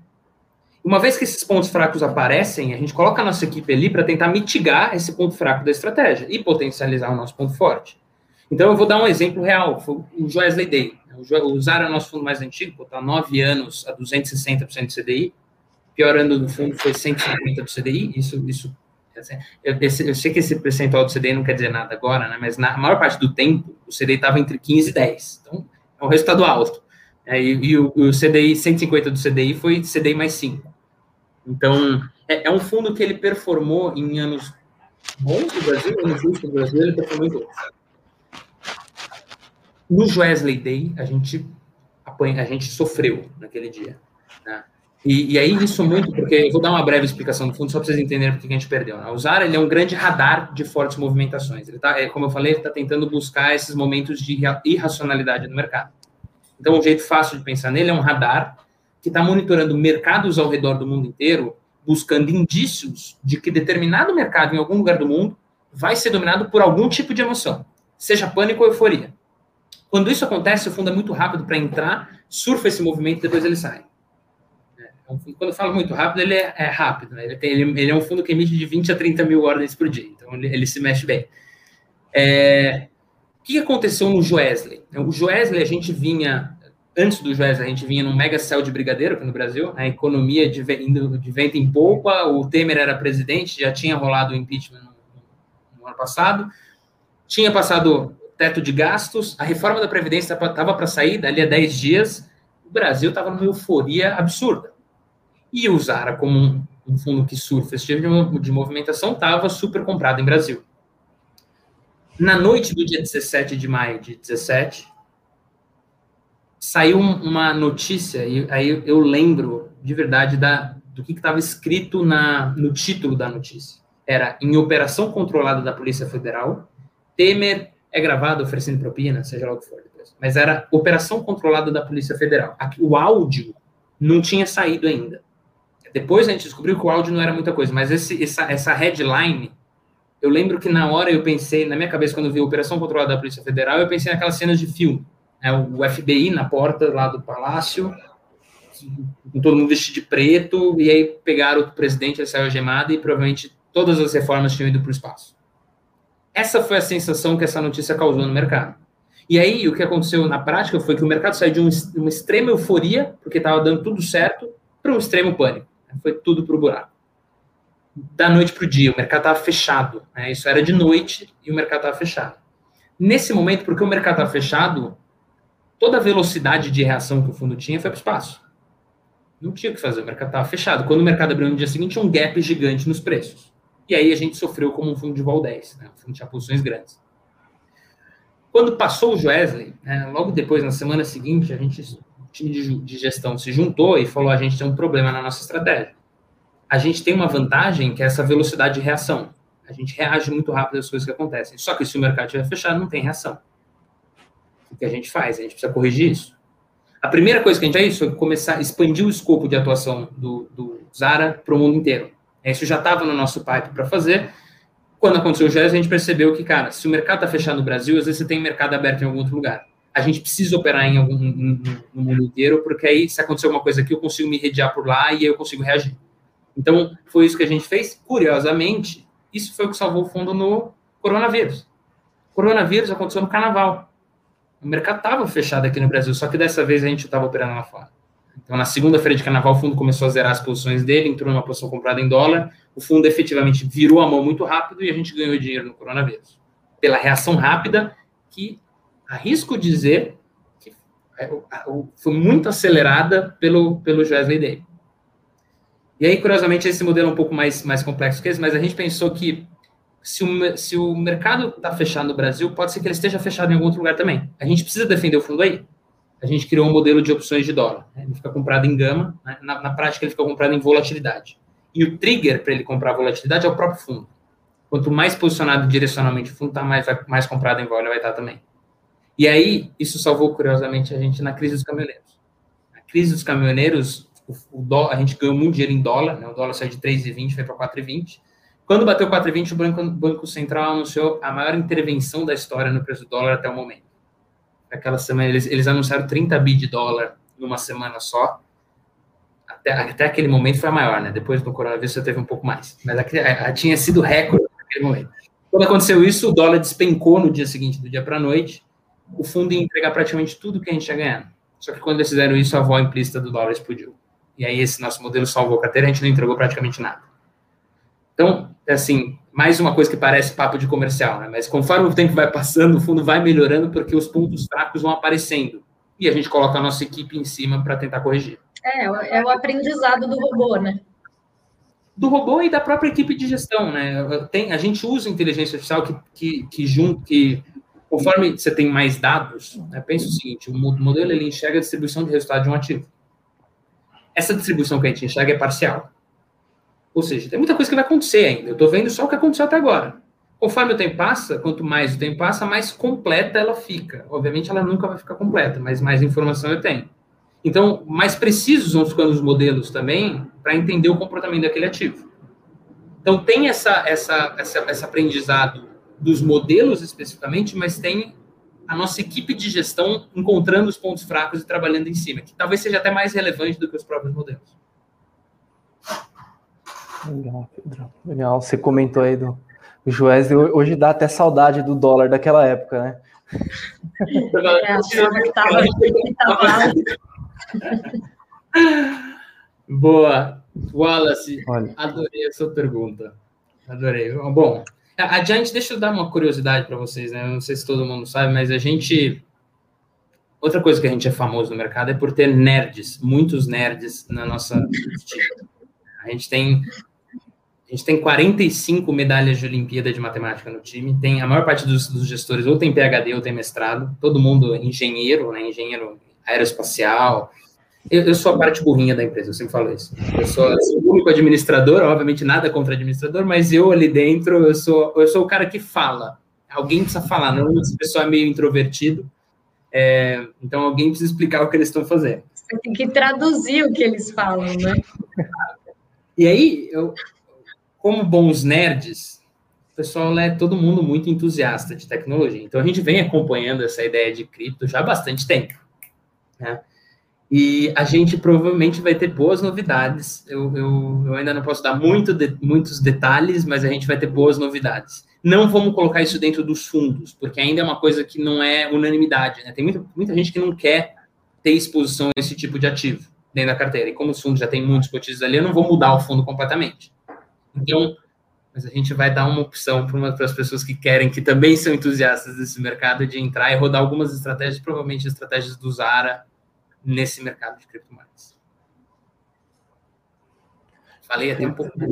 Uma vez que esses pontos fracos aparecem, a gente coloca a nossa equipe ali para tentar mitigar esse ponto fraco da estratégia e potencializar o nosso ponto forte. Então, eu vou dar um exemplo real, foi o Joesley Day. O Zara é o nosso fundo mais antigo, está nove anos a 260% de CDI. Pior ano do fundo foi 150% do CDI. Isso, isso assim, eu, eu, sei que esse percentual do CDI não quer dizer nada agora, né? mas na maior parte do tempo, o CDI estava entre 15 e 10. Então, é um resultado alto. É, e, e o, o, CDI, 150 do CDI foi CDI mais 5. Então, é, é, um fundo que ele performou em anos bons do Brasil, anos justos do Brasil, ele performou em todos. No Wesley Day, a gente a gente sofreu naquele dia. Né? E, e, aí isso muito, porque eu vou dar uma breve explicação do fundo, só para vocês entenderem por que a gente perdeu. Né? O Zara ele é um grande radar de fortes movimentações. Ele tá, é, como eu falei, ele está tentando buscar esses momentos de irracionalidade no mercado. Então, um jeito fácil de pensar nele é um radar que está monitorando mercados ao redor do mundo inteiro, buscando indícios de que determinado mercado em algum lugar do mundo vai ser dominado por algum tipo de emoção, seja pânico ou euforia. Quando isso acontece, o fundo é muito rápido para entrar, surfa esse movimento e depois ele sai. É, é quando eu falo muito rápido, ele é, é rápido. Né? Ele, tem, ele, ele, é um fundo que emite de 20 a 30 mil ordens por dia, então ele, ele se mexe bem. É, o que aconteceu no Joesley? O Joesley, a gente vinha, antes do Joesley, a gente vinha num mega céu de brigadeiro aqui no Brasil, a economia de, de vento em polpa, o Temer era presidente, já tinha rolado o impeachment no, no ano passado, tinha passado teto de gastos, a reforma da Previdência estava para sair dali a 10 dias, o Brasil estava numa euforia absurda. E o Zara, como um, um fundo que surfa esse tipo de, de movimentação, estava super comprado em Brasil. Na noite do dia 17 de maio de 17, saiu uma notícia, e aí eu lembro de verdade da, do que estava escrito na, no título da notícia. Era em operação controlada da Polícia Federal, Temer é gravado oferecendo propina, seja lá o que for. Mas era operação controlada da Polícia Federal. O áudio não tinha saído ainda. Depois a gente descobriu que o áudio não era muita coisa, mas esse, essa, essa headline, eu lembro que na hora eu pensei, na minha cabeça, quando eu vi Operação Controlada da Polícia Federal, eu pensei naquelas cenas de filme. Né? O FBI na porta lá do palácio, com todo mundo vestido de preto, e aí pegaram o presidente, ele saiu algemado, e provavelmente todas as reformas tinham ido para o espaço. Essa foi a sensação que essa notícia causou no mercado. E aí, o que aconteceu na prática foi que o mercado saiu de um, uma extrema euforia, porque estava dando tudo certo, para um extremo pânico. Foi tudo para o buraco. Da noite para o dia, o mercado estava fechado. Né? Isso era de noite e o mercado estava fechado. Nesse momento, porque o mercado estava fechado, toda a velocidade de reação que o fundo tinha foi para o espaço. Não tinha o que fazer, o mercado estava fechado. Quando o mercado abriu no dia seguinte, tinha um gap gigante nos preços. E aí a gente sofreu como um fundo de vol 10, né? um fundo tinha posições grandes. Quando passou o Joesley, né, logo depois, na semana seguinte, a gente, o time de, de gestão se juntou e falou: a gente tem um problema na nossa estratégia. A gente tem uma vantagem que é essa velocidade de reação. A gente reage muito rápido às coisas que acontecem. Só que se o mercado estiver fechado, não tem reação. O que a gente faz? A gente precisa corrigir isso. A primeira coisa que a gente fez foi começar a expandir o escopo de atuação do, do Zara para o mundo inteiro. Isso já estava no nosso pipe para fazer. Quando aconteceu o GES, a gente percebeu que, cara, se o mercado está fechado no Brasil, às vezes você tem mercado aberto em algum outro lugar. A gente precisa operar em algum no, mundo inteiro, porque aí, se acontecer alguma coisa aqui, eu consigo me redear por lá e eu consigo reagir. Então, foi isso que a gente fez. Curiosamente, isso foi o que salvou o fundo no coronavírus. O coronavírus aconteceu no carnaval. O mercado estava fechado aqui no Brasil, só que dessa vez a gente estava operando lá fora. Então, na segunda-feira de carnaval, o fundo começou a zerar as posições dele, entrou numa posição comprada em dólar, o fundo efetivamente virou a mão muito rápido e a gente ganhou dinheiro no coronavírus. Pela reação rápida, que arrisco dizer que é, foi muito acelerada pelo, pelo Wesley Day. E aí, curiosamente, esse modelo é um pouco mais, mais complexo que esse, mas a gente pensou que se o, se o mercado está fechado no Brasil, pode ser que ele esteja fechado em algum outro lugar também. A gente precisa defender o fundo aí? a gente criou um modelo de opções de dólar. Né? Ele fica comprado em gama, né? na, na, prática ele fica comprado em volatilidade. E o trigger para ele comprar volatilidade é o próprio fundo. Quanto mais posicionado direcionalmente o fundo está, mais, mais comprado em volume vai estar também. E aí, isso salvou, curiosamente, a gente na crise dos caminhoneiros. Na crise dos caminhoneiros, o, o a gente ganhou muito dinheiro em dólar, né? o dólar saiu de 3,20, foi para 4,20. Quando bateu 4,20, o Banco, Banco Central anunciou a maior intervenção da história no preço do dólar até o momento. Aquela semana, eles, eles anunciaram 30 bi de dólar numa semana só. Até, até aquele momento foi a maior, né? Depois do coronavírus já teve um pouco mais. Mas a, a, tinha sido recorde naquele momento. Quando aconteceu isso, o dólar despencou no dia seguinte, do dia para a noite. O fundo ia entregar praticamente tudo que a gente tinha ganhado. Só que quando eles fizeram isso, a avó implícita do dólar explodiu. E aí esse nosso modelo salvou a carteira, a gente não entregou praticamente nada. Então, assim, mais uma coisa que parece papo de comercial, né? Mas conforme o tempo vai passando, o fundo vai melhorando porque os pontos fracos vão aparecendo. E a gente coloca a nossa equipe em cima para tentar corrigir. É, é o aprendizado do robô, né? Do robô e da própria equipe de gestão, né? Tem, a gente usa inteligência artificial que, que, que junto, que conforme você tem mais dados, né, pensa o seguinte, o modelo ele enxerga a distribuição de resultado de um ativo. Essa distribuição que a gente enxerga é parcial. Ou seja, tem muita coisa que vai acontecer ainda. Eu estou vendo só o que aconteceu até agora. Conforme o tempo passa, quanto mais o tempo passa, mais completa ela fica. Obviamente, ela nunca vai ficar completa, mas mais informação eu tenho. Então, mais precisos vão ficando os modelos também para entender o comportamento daquele ativo. Então, tem essa, essa, essa, esse aprendizado dos modelos especificamente, mas tem a nossa equipe de gestão encontrando os pontos fracos e trabalhando em cima, que talvez seja até mais relevante do que os próprios modelos. Legal, Pedro. Legal. Você comentou aí do, Joés, hoje dá até saudade do dólar daquela época, né? *laughs* Boa. Wallace, Olha. adorei a sua pergunta. Adorei. Bom, a Giant, deixa eu dar uma curiosidade para vocês, né? Eu não sei se todo mundo sabe, mas a gente. Outra coisa que a gente é famoso no mercado é por ter nerds, muitos nerds na nossa. A gente tem a gente tem 45 medalhas de Olimpíada de Matemática no time. Tem a maior parte dos, dos gestores ou tem PhD ou tem mestrado. Todo mundo engenheiro, né? Engenheiro aeroespacial. Eu, eu, sou a parte burrinha da empresa, eu sempre falo isso. Eu sou, eu sou o único administrador, obviamente nada contra administrador, mas eu ali dentro, eu sou, eu sou o cara que fala. Alguém precisa falar, não esse pessoal é meio introvertido. É, então alguém precisa explicar o que eles estão fazendo. Você tem que traduzir o que eles falam, né? E aí, eu, como bons nerds, o pessoal é todo mundo muito entusiasta de tecnologia. Então a gente vem acompanhando essa ideia de cripto já há bastante tempo. Né? E a gente provavelmente vai ter boas novidades. Eu, eu, eu ainda não posso dar muito de, muitos detalhes, mas a gente vai ter boas novidades. Não vamos colocar isso dentro dos fundos, porque ainda é uma coisa que não é unanimidade. Né? Tem muita, muita gente que não quer ter exposição a esse tipo de ativo dentro da carteira. E como os fundos já têm muitos cotistas ali, eu não vou mudar o fundo completamente. Então, mas a gente vai dar uma opção para as pessoas que querem, que também são entusiastas desse mercado, de entrar e rodar algumas estratégias, provavelmente estratégias do Zara, nesse mercado de criptomoedas. Falei até um pouco. *laughs*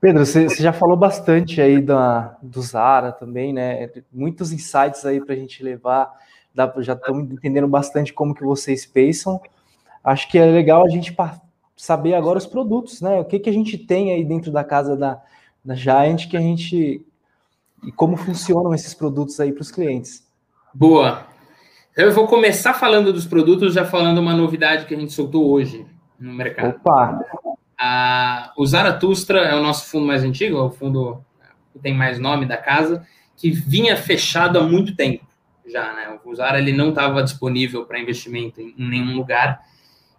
Pedro, você, já falou bastante aí da, do Zara também, né? Muitos insights aí para a gente levar. Dá, já estamos entendendo bastante como que vocês pensam acho que é legal a gente saber agora os produtos, né? O que, que a gente tem aí dentro da casa da, da Giant que a gente. E como funcionam esses produtos aí para os clientes. Boa. Eu vou começar falando dos produtos, já falando uma novidade que a gente soltou hoje no mercado. Opa! A, o Zaratustra é o nosso fundo mais antigo, é o fundo que tem mais nome da casa, que vinha fechado há muito tempo já, né? O Zara ele não estava disponível para investimento em, em nenhum lugar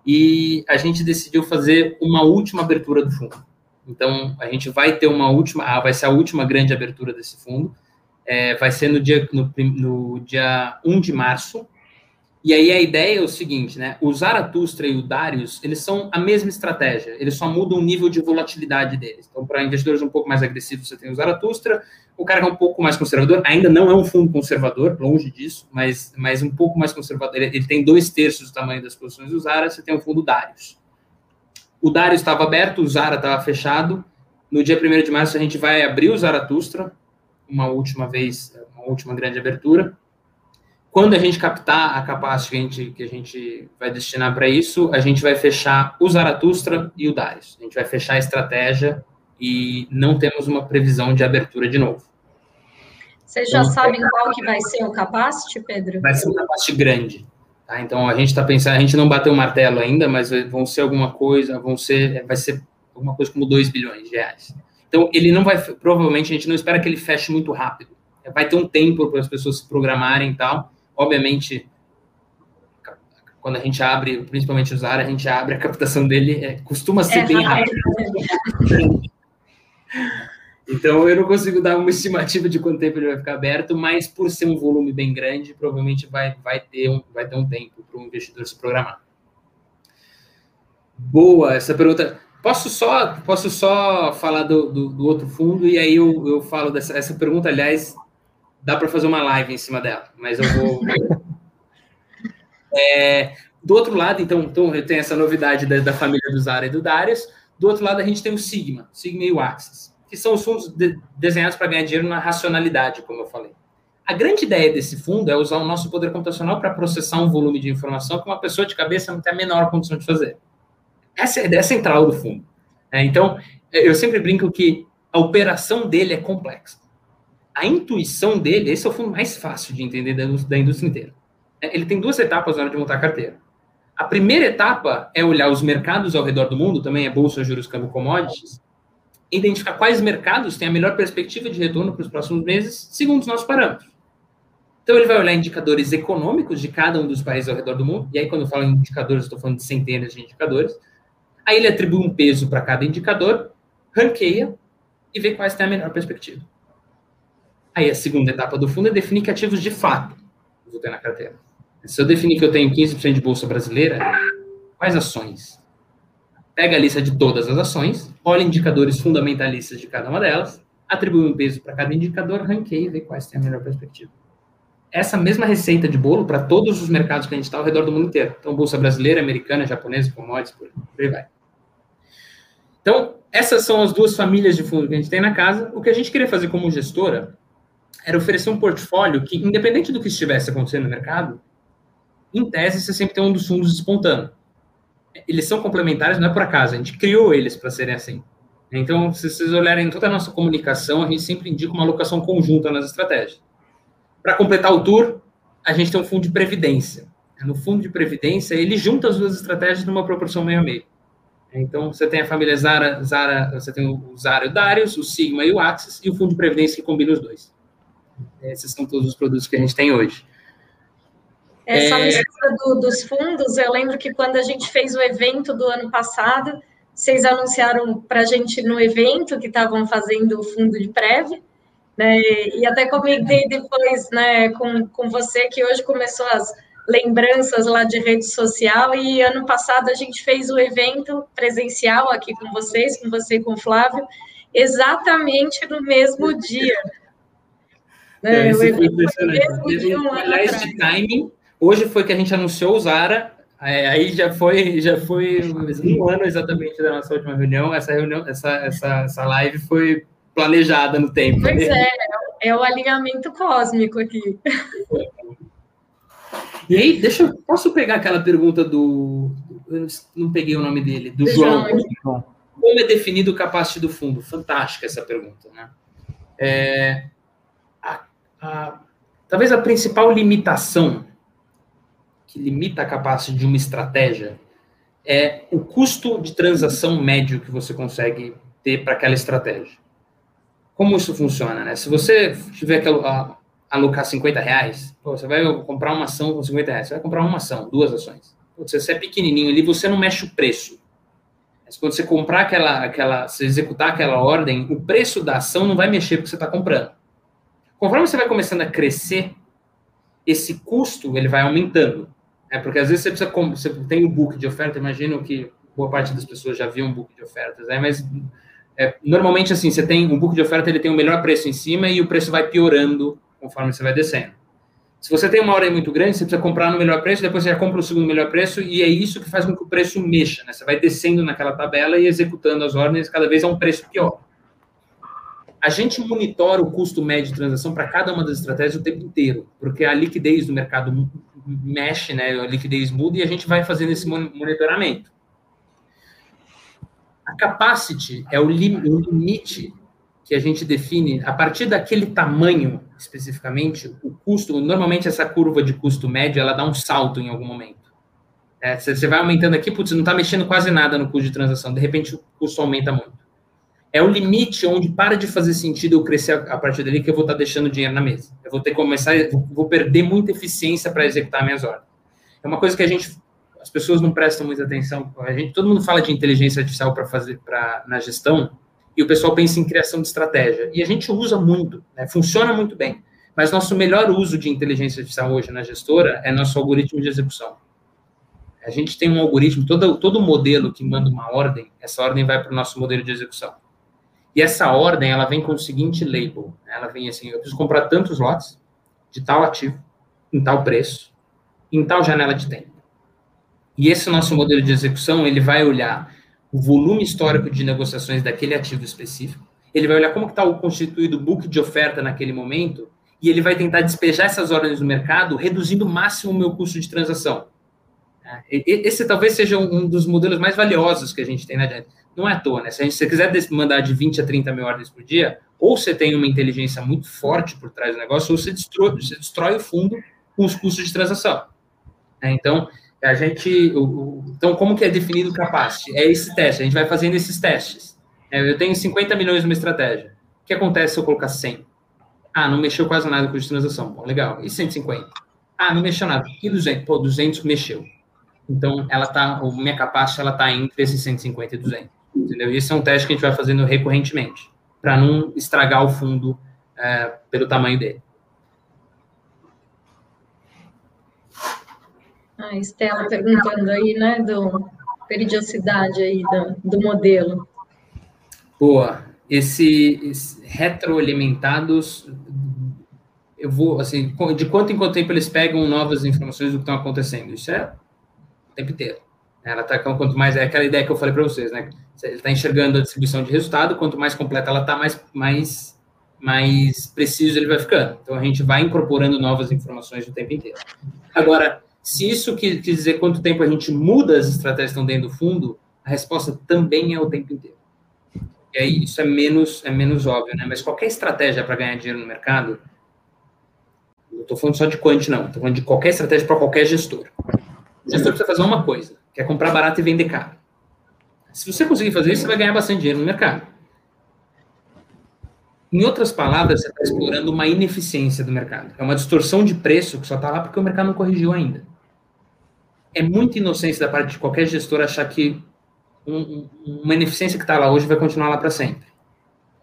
e a gente decidiu fazer uma última abertura do fundo. Então, a gente vai ter uma última, ah, vai ser a última grande abertura desse fundo, é, vai ser no dia, no, no, dia 1 de março, e aí a ideia é o seguinte, né, o Zaratustra e o Darius, eles são a mesma estratégia, eles só mudam o nível de volatilidade deles. Então, para investidores um pouco mais agressivos, você tem o Zaratustra, o cara que é um pouco mais conservador, ainda não é um fundo conservador, longe disso, mas, mas um pouco mais conservador. Ele, ele tem dois terços do tamanho das posições do Zara, você tem o fundo Darius. O Darius estava aberto, o Zara estava fechado. No dia 1 de março, a gente vai abrir o Zaratustra, uma última vez, uma última grande abertura. quando a gente captar a capacidade que a gente, que a gente vai destinar para isso, a gente vai fechar o Zaratustra e o Darius. A gente vai fechar a estratégia e não temos uma previsão de abertura de novo. Vocês já então, sabem qual que vai ser o capacity, Pedro? Vai ser um capacity grande. Tá? Então a gente está pensando, a gente não bateu o martelo ainda, mas vão ser alguma coisa, vão ser, vai ser alguma coisa como 2 bilhões de reais. Então ele não vai, provavelmente a gente não espera que ele feche muito rápido. Vai ter um tempo para as pessoas se programarem e tal. Obviamente, quando a gente abre, principalmente o Zara, a gente abre, a captação dele é, costuma ser é, bem rápida. *laughs* Então, eu não consigo dar uma *laughs* estimativa de quanto tempo ele vai ficar aberto, mas por ser um volume bem grande, provavelmente vai, vai, ter, um, vai ter um tempo para o investidor se programar. Boa, essa pergunta. Posso só, posso só falar do, do, do outro fundo e aí eu, eu falo dessa essa pergunta, aliás, dá para fazer uma live em cima dela, mas eu vou. *laughs* é, do outro lado, então, então eu tenho essa novidade da, da família do Zara e do Darius. Do outro lado, a gente tem o Sigma, Sigma e o Axis que são os fundos de, desenhados para ganhar dinheiro na racionalidade, como eu falei. A grande ideia desse fundo é usar o nosso poder computacional para processar um volume de informação que uma pessoa de cabeça não tem a menor condição de fazer. Essa é a ideia central do fundo. É, então, eu sempre brinco que a operação dele é complexa. A intuição dele, esse é o fundo mais fácil de entender da, da indústria inteira. É, ele tem duas etapas na hora de montar a carteira. A primeira etapa é olhar os mercados ao redor do mundo, também é bolsa, juros, câmbio, commodities, identificar quais mercados têm a melhor perspectiva de retorno para os próximos meses, segundo os nossos parâmetros. Então, ele vai olhar indicadores econômicos de cada um dos países ao redor do mundo, e aí, quando eu falo em indicadores, estou falando de centenas de indicadores. Aí, ele atribui um peso para cada indicador, ranqueia e vê quais têm a melhor perspectiva. Aí, a segunda etapa do fundo é definir que ativos de fato eu vou ter na carteira. Se eu definir que eu tenho 15% de bolsa brasileira, quais ações? Pega a lista de todas as ações, olha indicadores fundamentalistas de cada uma delas, atribui um peso para cada indicador, ranqueia e vê quais têm a melhor perspectiva. Essa mesma receita de bolo para todos os mercados que a gente está ao redor do mundo inteiro. Então, bolsa brasileira, americana, japonesa, commodities, por aí vai. Então, essas são as duas famílias de fundo que a gente tem na casa. O que a gente queria fazer como gestora era oferecer um portfólio que, independente do que estivesse acontecendo no mercado, em tese, você sempre tem um dos fundos espontâneo eles são complementares, não é por acaso, a gente criou eles para serem assim. Então, se vocês olharem toda a nossa comunicação, a gente sempre indica uma alocação conjunta nas estratégias. Para completar o tour, a gente tem um fundo de previdência. No fundo de previdência, ele junta as duas estratégias numa proporção meio a meio. Então, você tem a família Zara, Zara você tem o Zara e o Darius, o Sigma e o Axis, e o fundo de previdência que combina os dois. Esses são todos os produtos que a gente tem hoje. Essa é... mistura do, dos fundos, eu lembro que quando a gente fez o evento do ano passado, vocês anunciaram para a gente no evento que estavam fazendo o fundo de prévia, né? E até comentei depois, né, com, com você que hoje começou as lembranças lá de rede social e ano passado a gente fez o evento presencial aqui com vocês, com você e com o Flávio, exatamente no mesmo dia. Né? É, o evento foi mesmo dia, um timing, Hoje foi que a gente anunciou o Zara, aí já foi, já foi um ano exatamente da nossa última reunião. Essa reunião, essa, essa, essa live foi planejada no tempo. Pois né? é, é o alinhamento cósmico aqui. E aí, deixa eu. Posso pegar aquela pergunta do. Eu não peguei o nome dele, do João. João. Como é definido o capacete do fundo? Fantástica essa pergunta, né? É, a, a, talvez a principal limitação que limita a capacidade de uma estratégia é o custo de transação médio que você consegue ter para aquela estratégia. Como isso funciona, né? Se você tiver que alocar 50 reais, pô, você vai comprar uma ação com 50 reais, você vai comprar uma ação, duas ações. Pô, se você é pequenininho ali, você não mexe o preço. Mas quando você comprar aquela, aquela, se executar aquela ordem, o preço da ação não vai mexer porque você está comprando. Conforme você vai começando a crescer, esse custo ele vai aumentando. É, porque às vezes você precisa, você tem um book de oferta, imagino que boa parte das pessoas já viu um book de ofertas, né? mas é, normalmente assim, você tem um book de oferta, ele tem o melhor preço em cima e o preço vai piorando conforme você vai descendo. Se você tem uma ordem muito grande, você precisa comprar no melhor preço, depois você já compra o segundo melhor preço, e é isso que faz com que o preço mexa, né? Você vai descendo naquela tabela e executando as ordens cada vez a um preço pior. A gente monitora o custo médio de transação para cada uma das estratégias o tempo inteiro, porque a liquidez do mercado mexe, né? A liquidez muda e a gente vai fazendo esse monitoramento. A capacity é o, lim o limite que a gente define a partir daquele tamanho especificamente, o custo, normalmente essa curva de custo médio, ela dá um salto em algum momento. É, você vai aumentando aqui, putz, não está mexendo quase nada no custo de transação, de repente o custo aumenta muito. É o limite onde para de fazer sentido eu crescer a, partir dali que eu vou estar tá deixando dinheiro na mesa. Eu vou ter que começar, vou perder muita eficiência para executar minhas ordens. É uma coisa que a gente, as pessoas não prestam muita atenção. A gente, todo mundo fala de inteligência artificial para fazer para na gestão e o pessoal pensa em criação de estratégia. E a gente usa muito, né, funciona muito bem. Mas nosso melhor uso de inteligência artificial hoje na gestora é nosso algoritmo de execução. A gente tem um algoritmo, todo, todo modelo que manda uma ordem, essa ordem vai para o nosso modelo de execução. E essa ordem, ela vem com o seguinte label. Ela vem assim, eu preciso comprar tantos lotes de tal ativo, em tal preço, em tal janela de tempo. E esse nosso modelo de execução, ele vai olhar o volume histórico de negociações daquele ativo específico, ele vai olhar como está o constituído book de oferta naquele momento, e ele vai tentar despejar essas ordens no mercado, reduzindo o máximo o meu custo de transação. É, esse talvez seja um dos modelos mais valiosos que a gente tem na Giant. Não é à toa, né? Se você quiser mandar de 20 a 30 mil ordens por dia, ou você tem uma inteligência muito forte por trás do negócio, ou você destrói, você destrói o fundo com os custos de transação. É, então, a gente. então, como que é definido o capacity? É esse teste, a gente vai fazendo esses testes. É, eu tenho 50 milhões numa estratégia. O que acontece se eu colocar 100? Ah, não mexeu quase nada com o custo de transação. Bom, legal. E 150? Ah, não mexeu nada. E 200? Pô, 200 mexeu. Então, ela tá, o minha capacity, ela tá entre esses 150 e 200, entendeu? E esse é um teste que a gente vai fazendo recorrentemente, para não estragar o fundo é, pelo tamanho dele. A Estela perguntando aí, né, do periodicidade aí do, do modelo. Boa. Esse, esse retroalimentados, eu vou, assim, de quanto em quanto tempo eles pegam novas informações do que estão acontecendo? Isso é o tempo inteiro. Ela está quanto mais é aquela ideia que eu falei para vocês, né? Ele está enxergando a distribuição de resultado, quanto mais completa ela está, mais, mais, mais preciso ele vai ficando. Então a gente vai incorporando novas informações o tempo inteiro. Agora, se isso quer dizer quanto tempo a gente muda as estratégias que estão dentro do fundo, a resposta também é o tempo inteiro. E aí isso é menos, é menos óbvio, né? Mas qualquer estratégia para ganhar dinheiro no mercado, não estou falando só de quant, não, estou falando de qualquer estratégia para qualquer gestor. O gestor precisa fazer uma coisa, que é comprar barato e vender caro. Se você conseguir fazer isso, você vai ganhar bastante dinheiro no mercado. Em outras palavras, você está explorando uma ineficiência do mercado. É uma distorção de preço que só está lá porque o mercado não corrigiu ainda. É muita inocência da parte de qualquer gestor achar que um, uma ineficiência que está lá hoje vai continuar lá para sempre.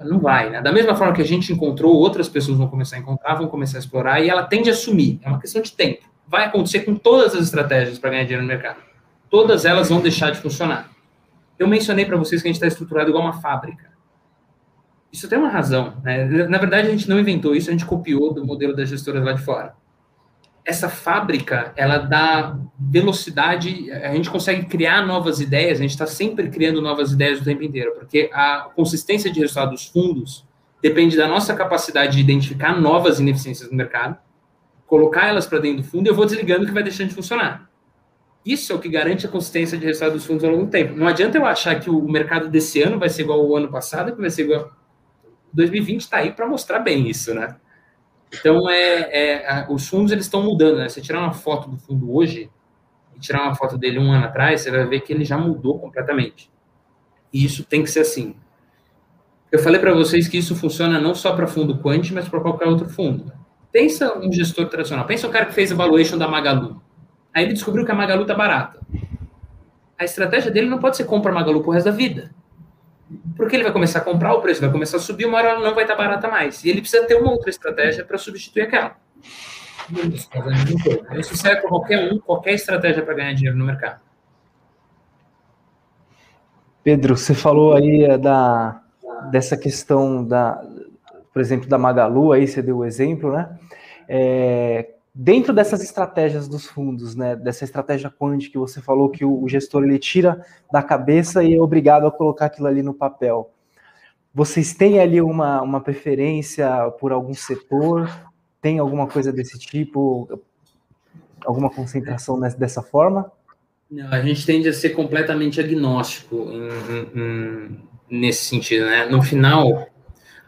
Não vai, né? Da mesma forma que a gente encontrou, outras pessoas vão começar a encontrar, vão começar a explorar, e ela tende a sumir. É uma questão de tempo vai acontecer com todas as estratégias para ganhar dinheiro no mercado. Todas elas vão deixar de funcionar. Eu mencionei para vocês que a gente está estruturado igual uma fábrica. Isso tem uma razão. Né? Na verdade, a gente não inventou isso, a gente copiou do modelo das gestoras lá de fora. Essa fábrica, ela dá velocidade, a gente consegue criar novas ideias, a gente está sempre criando novas ideias o tempo inteiro, porque a consistência de resultado dos fundos depende da nossa capacidade de identificar novas ineficiências no mercado, colocar elas para dentro do fundo e eu vou desligando que vai deixando de funcionar. Isso é o que garante a consistência de resultado dos fundos ao longo do tempo. Não adianta eu achar que o mercado desse ano vai ser igual ao ano passado, que vai ser igual. 2020 está aí para mostrar bem isso, né? Então, é, é, os fundos eles estão mudando, né? Você tirar uma foto do fundo hoje e tirar uma foto dele um ano atrás, você vai ver que ele já mudou completamente. E isso tem que ser assim. Eu falei para vocês que isso funciona não só para fundo quant, mas para qualquer outro fundo. Pensa um gestor tradicional, pensa um cara que fez evaluation da Magalu. Aí ele descobriu que a Magalu tá barata. A estratégia dele não pode ser comprar Magalu pro resto da vida. Porque ele vai começar a comprar, o preço vai começar a subir, uma hora ela não vai estar tá barata mais. E ele precisa ter uma outra estratégia para substituir aquela. Isso serve para qualquer um, qualquer estratégia para ganhar dinheiro no mercado. Pedro, você falou aí eh, da, dessa questão da, por exemplo, da Magalu, aí você deu o exemplo, né? É, dentro dessas estratégias dos fundos, né, dessa estratégia quant que você falou que o, gestor ele tira da cabeça e é obrigado a colocar aquilo ali no papel. vocês têm ali uma, uma preferência por algum setor? Tem alguma coisa desse tipo? Alguma concentração dessa forma? Não, a gente tende a ser completamente agnóstico em, em, nesse sentido, né? No final,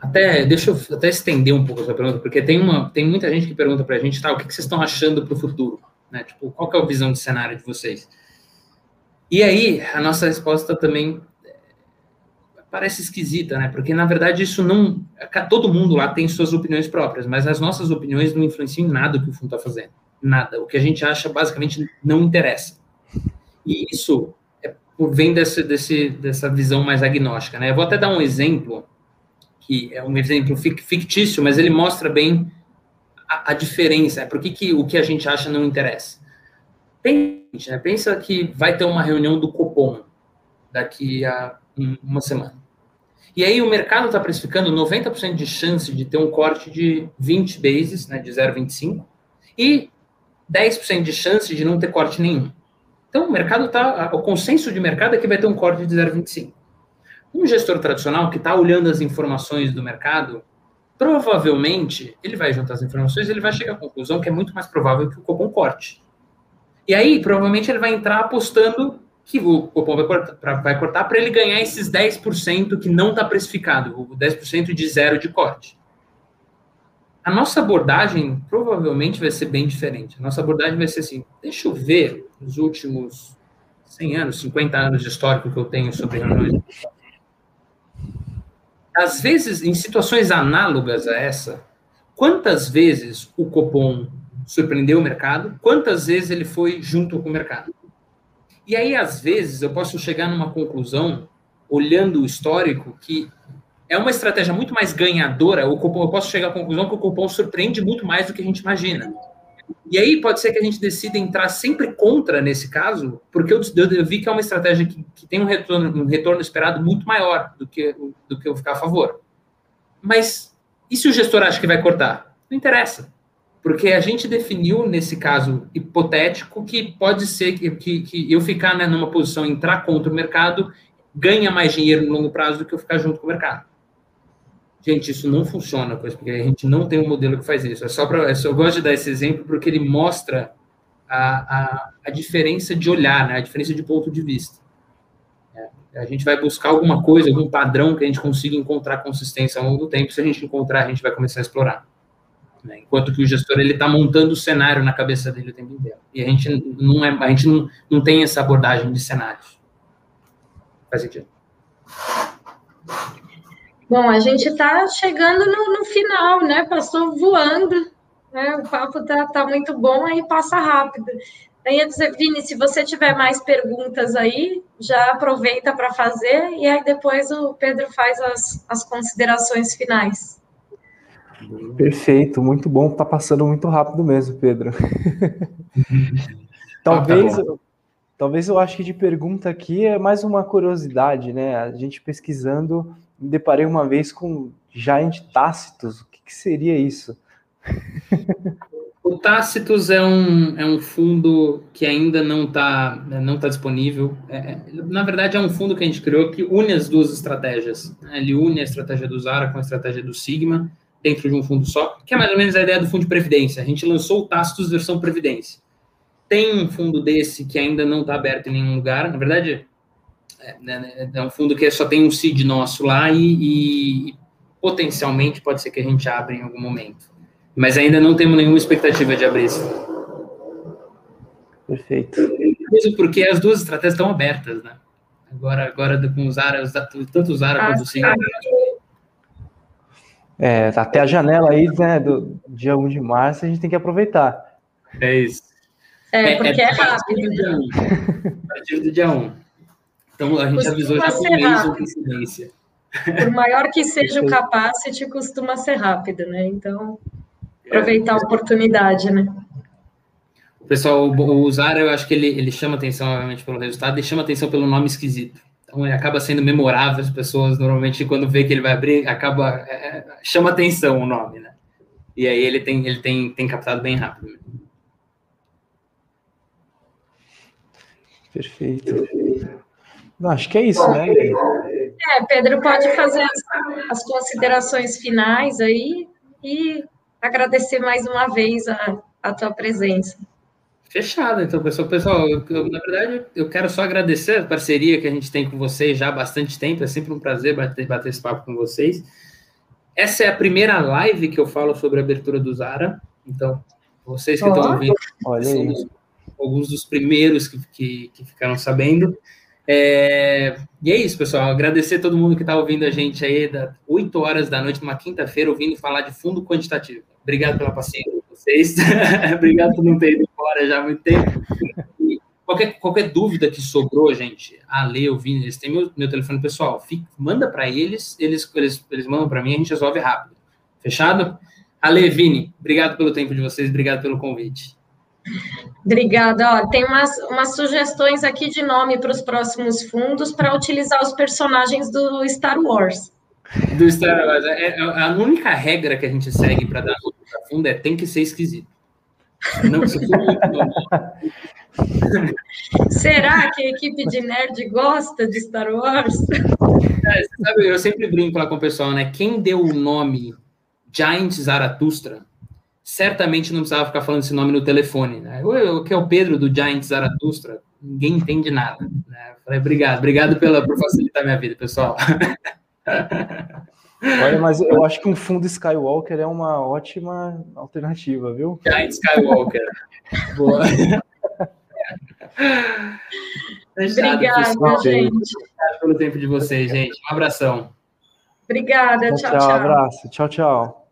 até deixa eu até estender um pouco essa pergunta, porque tem uma tem muita gente que pergunta para a gente, tá, o que, que vocês estão achando para o futuro, né? Tipo, qual é a visão de cenário de vocês? E aí a nossa resposta também parece esquisita, né? Porque na verdade isso não. Todo mundo lá tem suas opiniões próprias, mas as nossas opiniões não influenciam em nada o que o fundo está fazendo. Nada. O que a gente acha basicamente não interessa. E isso é, vem desse, desse, dessa visão mais agnóstica, né? Eu vou até dar um exemplo, que é um exemplo fictício, mas ele mostra bem a, a diferença, né? por que, que o que a gente acha não interessa. Pensa, né? Pensa que vai ter uma reunião do Copom daqui a uma semana. E aí o mercado está precificando 90% de chance de ter um corte de 20 bases, né, de 0,25, e 10% de chance de não ter corte nenhum. Então o mercado está, o consenso de mercado é que vai ter um corte de 0,25. Um gestor tradicional que está olhando as informações do mercado, provavelmente ele vai juntar as informações, ele vai chegar à conclusão que é muito mais provável que o Copom corte. E aí provavelmente ele vai entrar apostando que o Copom vai cortar, para ele ganhar esses 10% que não está precificado, o 10% de zero de corte. A nossa abordagem provavelmente vai ser bem diferente. A nossa abordagem vai ser assim: deixa eu ver os últimos 100 anos, 50 anos de histórico que eu tenho sobre reuniões. Às vezes, em situações análogas a essa, quantas vezes o Copom surpreendeu o mercado, quantas vezes ele foi junto com o mercado? E aí, às vezes, eu posso chegar numa conclusão, olhando o histórico, que é uma estratégia muito mais ganhadora. O eu posso chegar à conclusão que o cupom surpreende muito mais do que a gente imagina. E aí pode ser que a gente decida entrar sempre contra nesse caso, porque eu, eu vi que é uma estratégia que, que tem um retorno, um retorno esperado muito maior do que, do que eu ficar a favor. Mas e se o gestor acha que vai cortar? Não interessa. Porque a gente definiu, nesse caso hipotético, que pode ser que, que, que eu ficar né, numa posição, entrar contra o mercado, ganha mais dinheiro no longo prazo do que eu ficar junto com o mercado. Gente, isso não funciona, porque a gente não tem um modelo que faz isso. É só para, é eu gosto de dar esse exemplo porque ele mostra a, a, a diferença de olhar, né, a diferença de ponto de vista. É, a gente vai buscar alguma coisa, algum padrão que a gente consiga encontrar consistência ao longo do tempo. Se a gente encontrar, a gente vai começar a explorar. Né? Enquanto que o gestor ele está montando o cenário na cabeça dele o tempo inteiro. E a gente não é, a gente não, não tem essa abordagem de cenários. Faz sentido. Bom, a gente está chegando no, no, final, né? Passou voando, né? O papo está tá muito bom, aí passa rápido. Dizer, Vini, se você tiver mais perguntas aí, já aproveita para fazer, e aí depois o Pedro faz as, as considerações finais. Perfeito, muito bom. Tá passando muito rápido mesmo, Pedro. *laughs* talvez, ah, tá talvez eu acho que de pergunta aqui é mais uma curiosidade, né? A gente pesquisando, me deparei uma vez com Giant Tácitos. O que, que seria isso? O Tácitos é um, é um fundo que ainda não está não tá disponível. É, é, na verdade, é um fundo que a gente criou que une as duas estratégias. Ele une a estratégia do Zara com a estratégia do Sigma dentro de um fundo só, que é mais ou menos a ideia do fundo de previdência. A gente lançou o Tastos versão previdência. Tem um fundo desse que ainda não está aberto em nenhum lugar. Na verdade, né, é, um fundo que só tem um seed nosso lá e, e, potencialmente pode ser que a gente abra em algum momento. Mas ainda não temos nenhuma expectativa de abrir isso. Perfeito. Mesmo porque as duas estratégias estão abertas, né? Agora, agora com os árabes, tanto os árabes quanto os singapura, é, até a janela aí, né, do dia 1 de março, a gente tem que aproveitar. É isso. É, é porque é, é rápido. A partir do dia 1. Então, a gente costuma avisou já com mês de antecedência. Por maior que seja o capacity, costuma ser rápido, né? Então, aproveitar a oportunidade, né? O pessoal, o Zara, eu acho que ele, ele chama atenção, obviamente, pelo resultado e chama atenção pelo nome esquisito. Então, ele acaba sendo memorável, as pessoas normalmente, quando vê que ele vai abrir, acaba, é, é, chama atenção o nome, né? E aí ele tem, ele tem, tem captado bem rápido. Perfeito. Não, acho que é isso, né? É, Pedro pode fazer as, as considerações finais aí e agradecer mais uma vez a, a tua presença. Fechado, então, pessoal. Pessoal, eu, eu, na verdade, eu quero só agradecer a parceria que a gente tem com vocês já há bastante tempo. É sempre um prazer bater, bater esse papo com vocês. Essa é a primeira live que eu falo sobre a abertura do Zara. Então, vocês que estão ouvindo, são alguns dos primeiros que, que, que ficaram sabendo. É, e é isso, pessoal. Agradecer a todo mundo que está ouvindo a gente aí, das 8 horas da noite, numa quinta-feira, ouvindo falar de fundo quantitativo. Obrigado pela paciência de vocês. *laughs* Obrigado por não ter ido embora já há muito tempo. E qualquer, qualquer dúvida que sobrou, gente, a ler, ouvindo, eles têm meu, meu telefone pessoal. Fica, manda para eles, eles, eles, eles mandam para mim, a gente resolve rápido. Fechado? Ale, Vini, obrigado pelo tempo de vocês, obrigado pelo convite. Obrigada. Ó, tem umas, umas sugestões aqui de nome para os próximos fundos para utilizar os personagens do Star Wars. Do Star Wars. É, é a única regra que a gente segue para dar nome para fundo é tem que ser esquisito. Não, for *laughs* Será que a equipe de nerd gosta de Star Wars? É, sabe, eu sempre brinco lá com o pessoal, né? Quem deu o nome Giant Zaratustra certamente não precisava ficar falando esse nome no telefone. Né? O que é o Pedro do Giant Zaratustra? Ninguém entende nada. Né? Falei, obrigado, obrigado pela, por facilitar minha vida, pessoal. *laughs* Olha, mas eu acho que um fundo Skywalker é uma ótima alternativa, viu? Giant Skywalker. *laughs* Boa. *laughs* Obrigada, gente. Obrigado pelo tempo de vocês, gente. Um abração. Obrigada, tchau, tchau. Tchau, abraço. Tchau, tchau.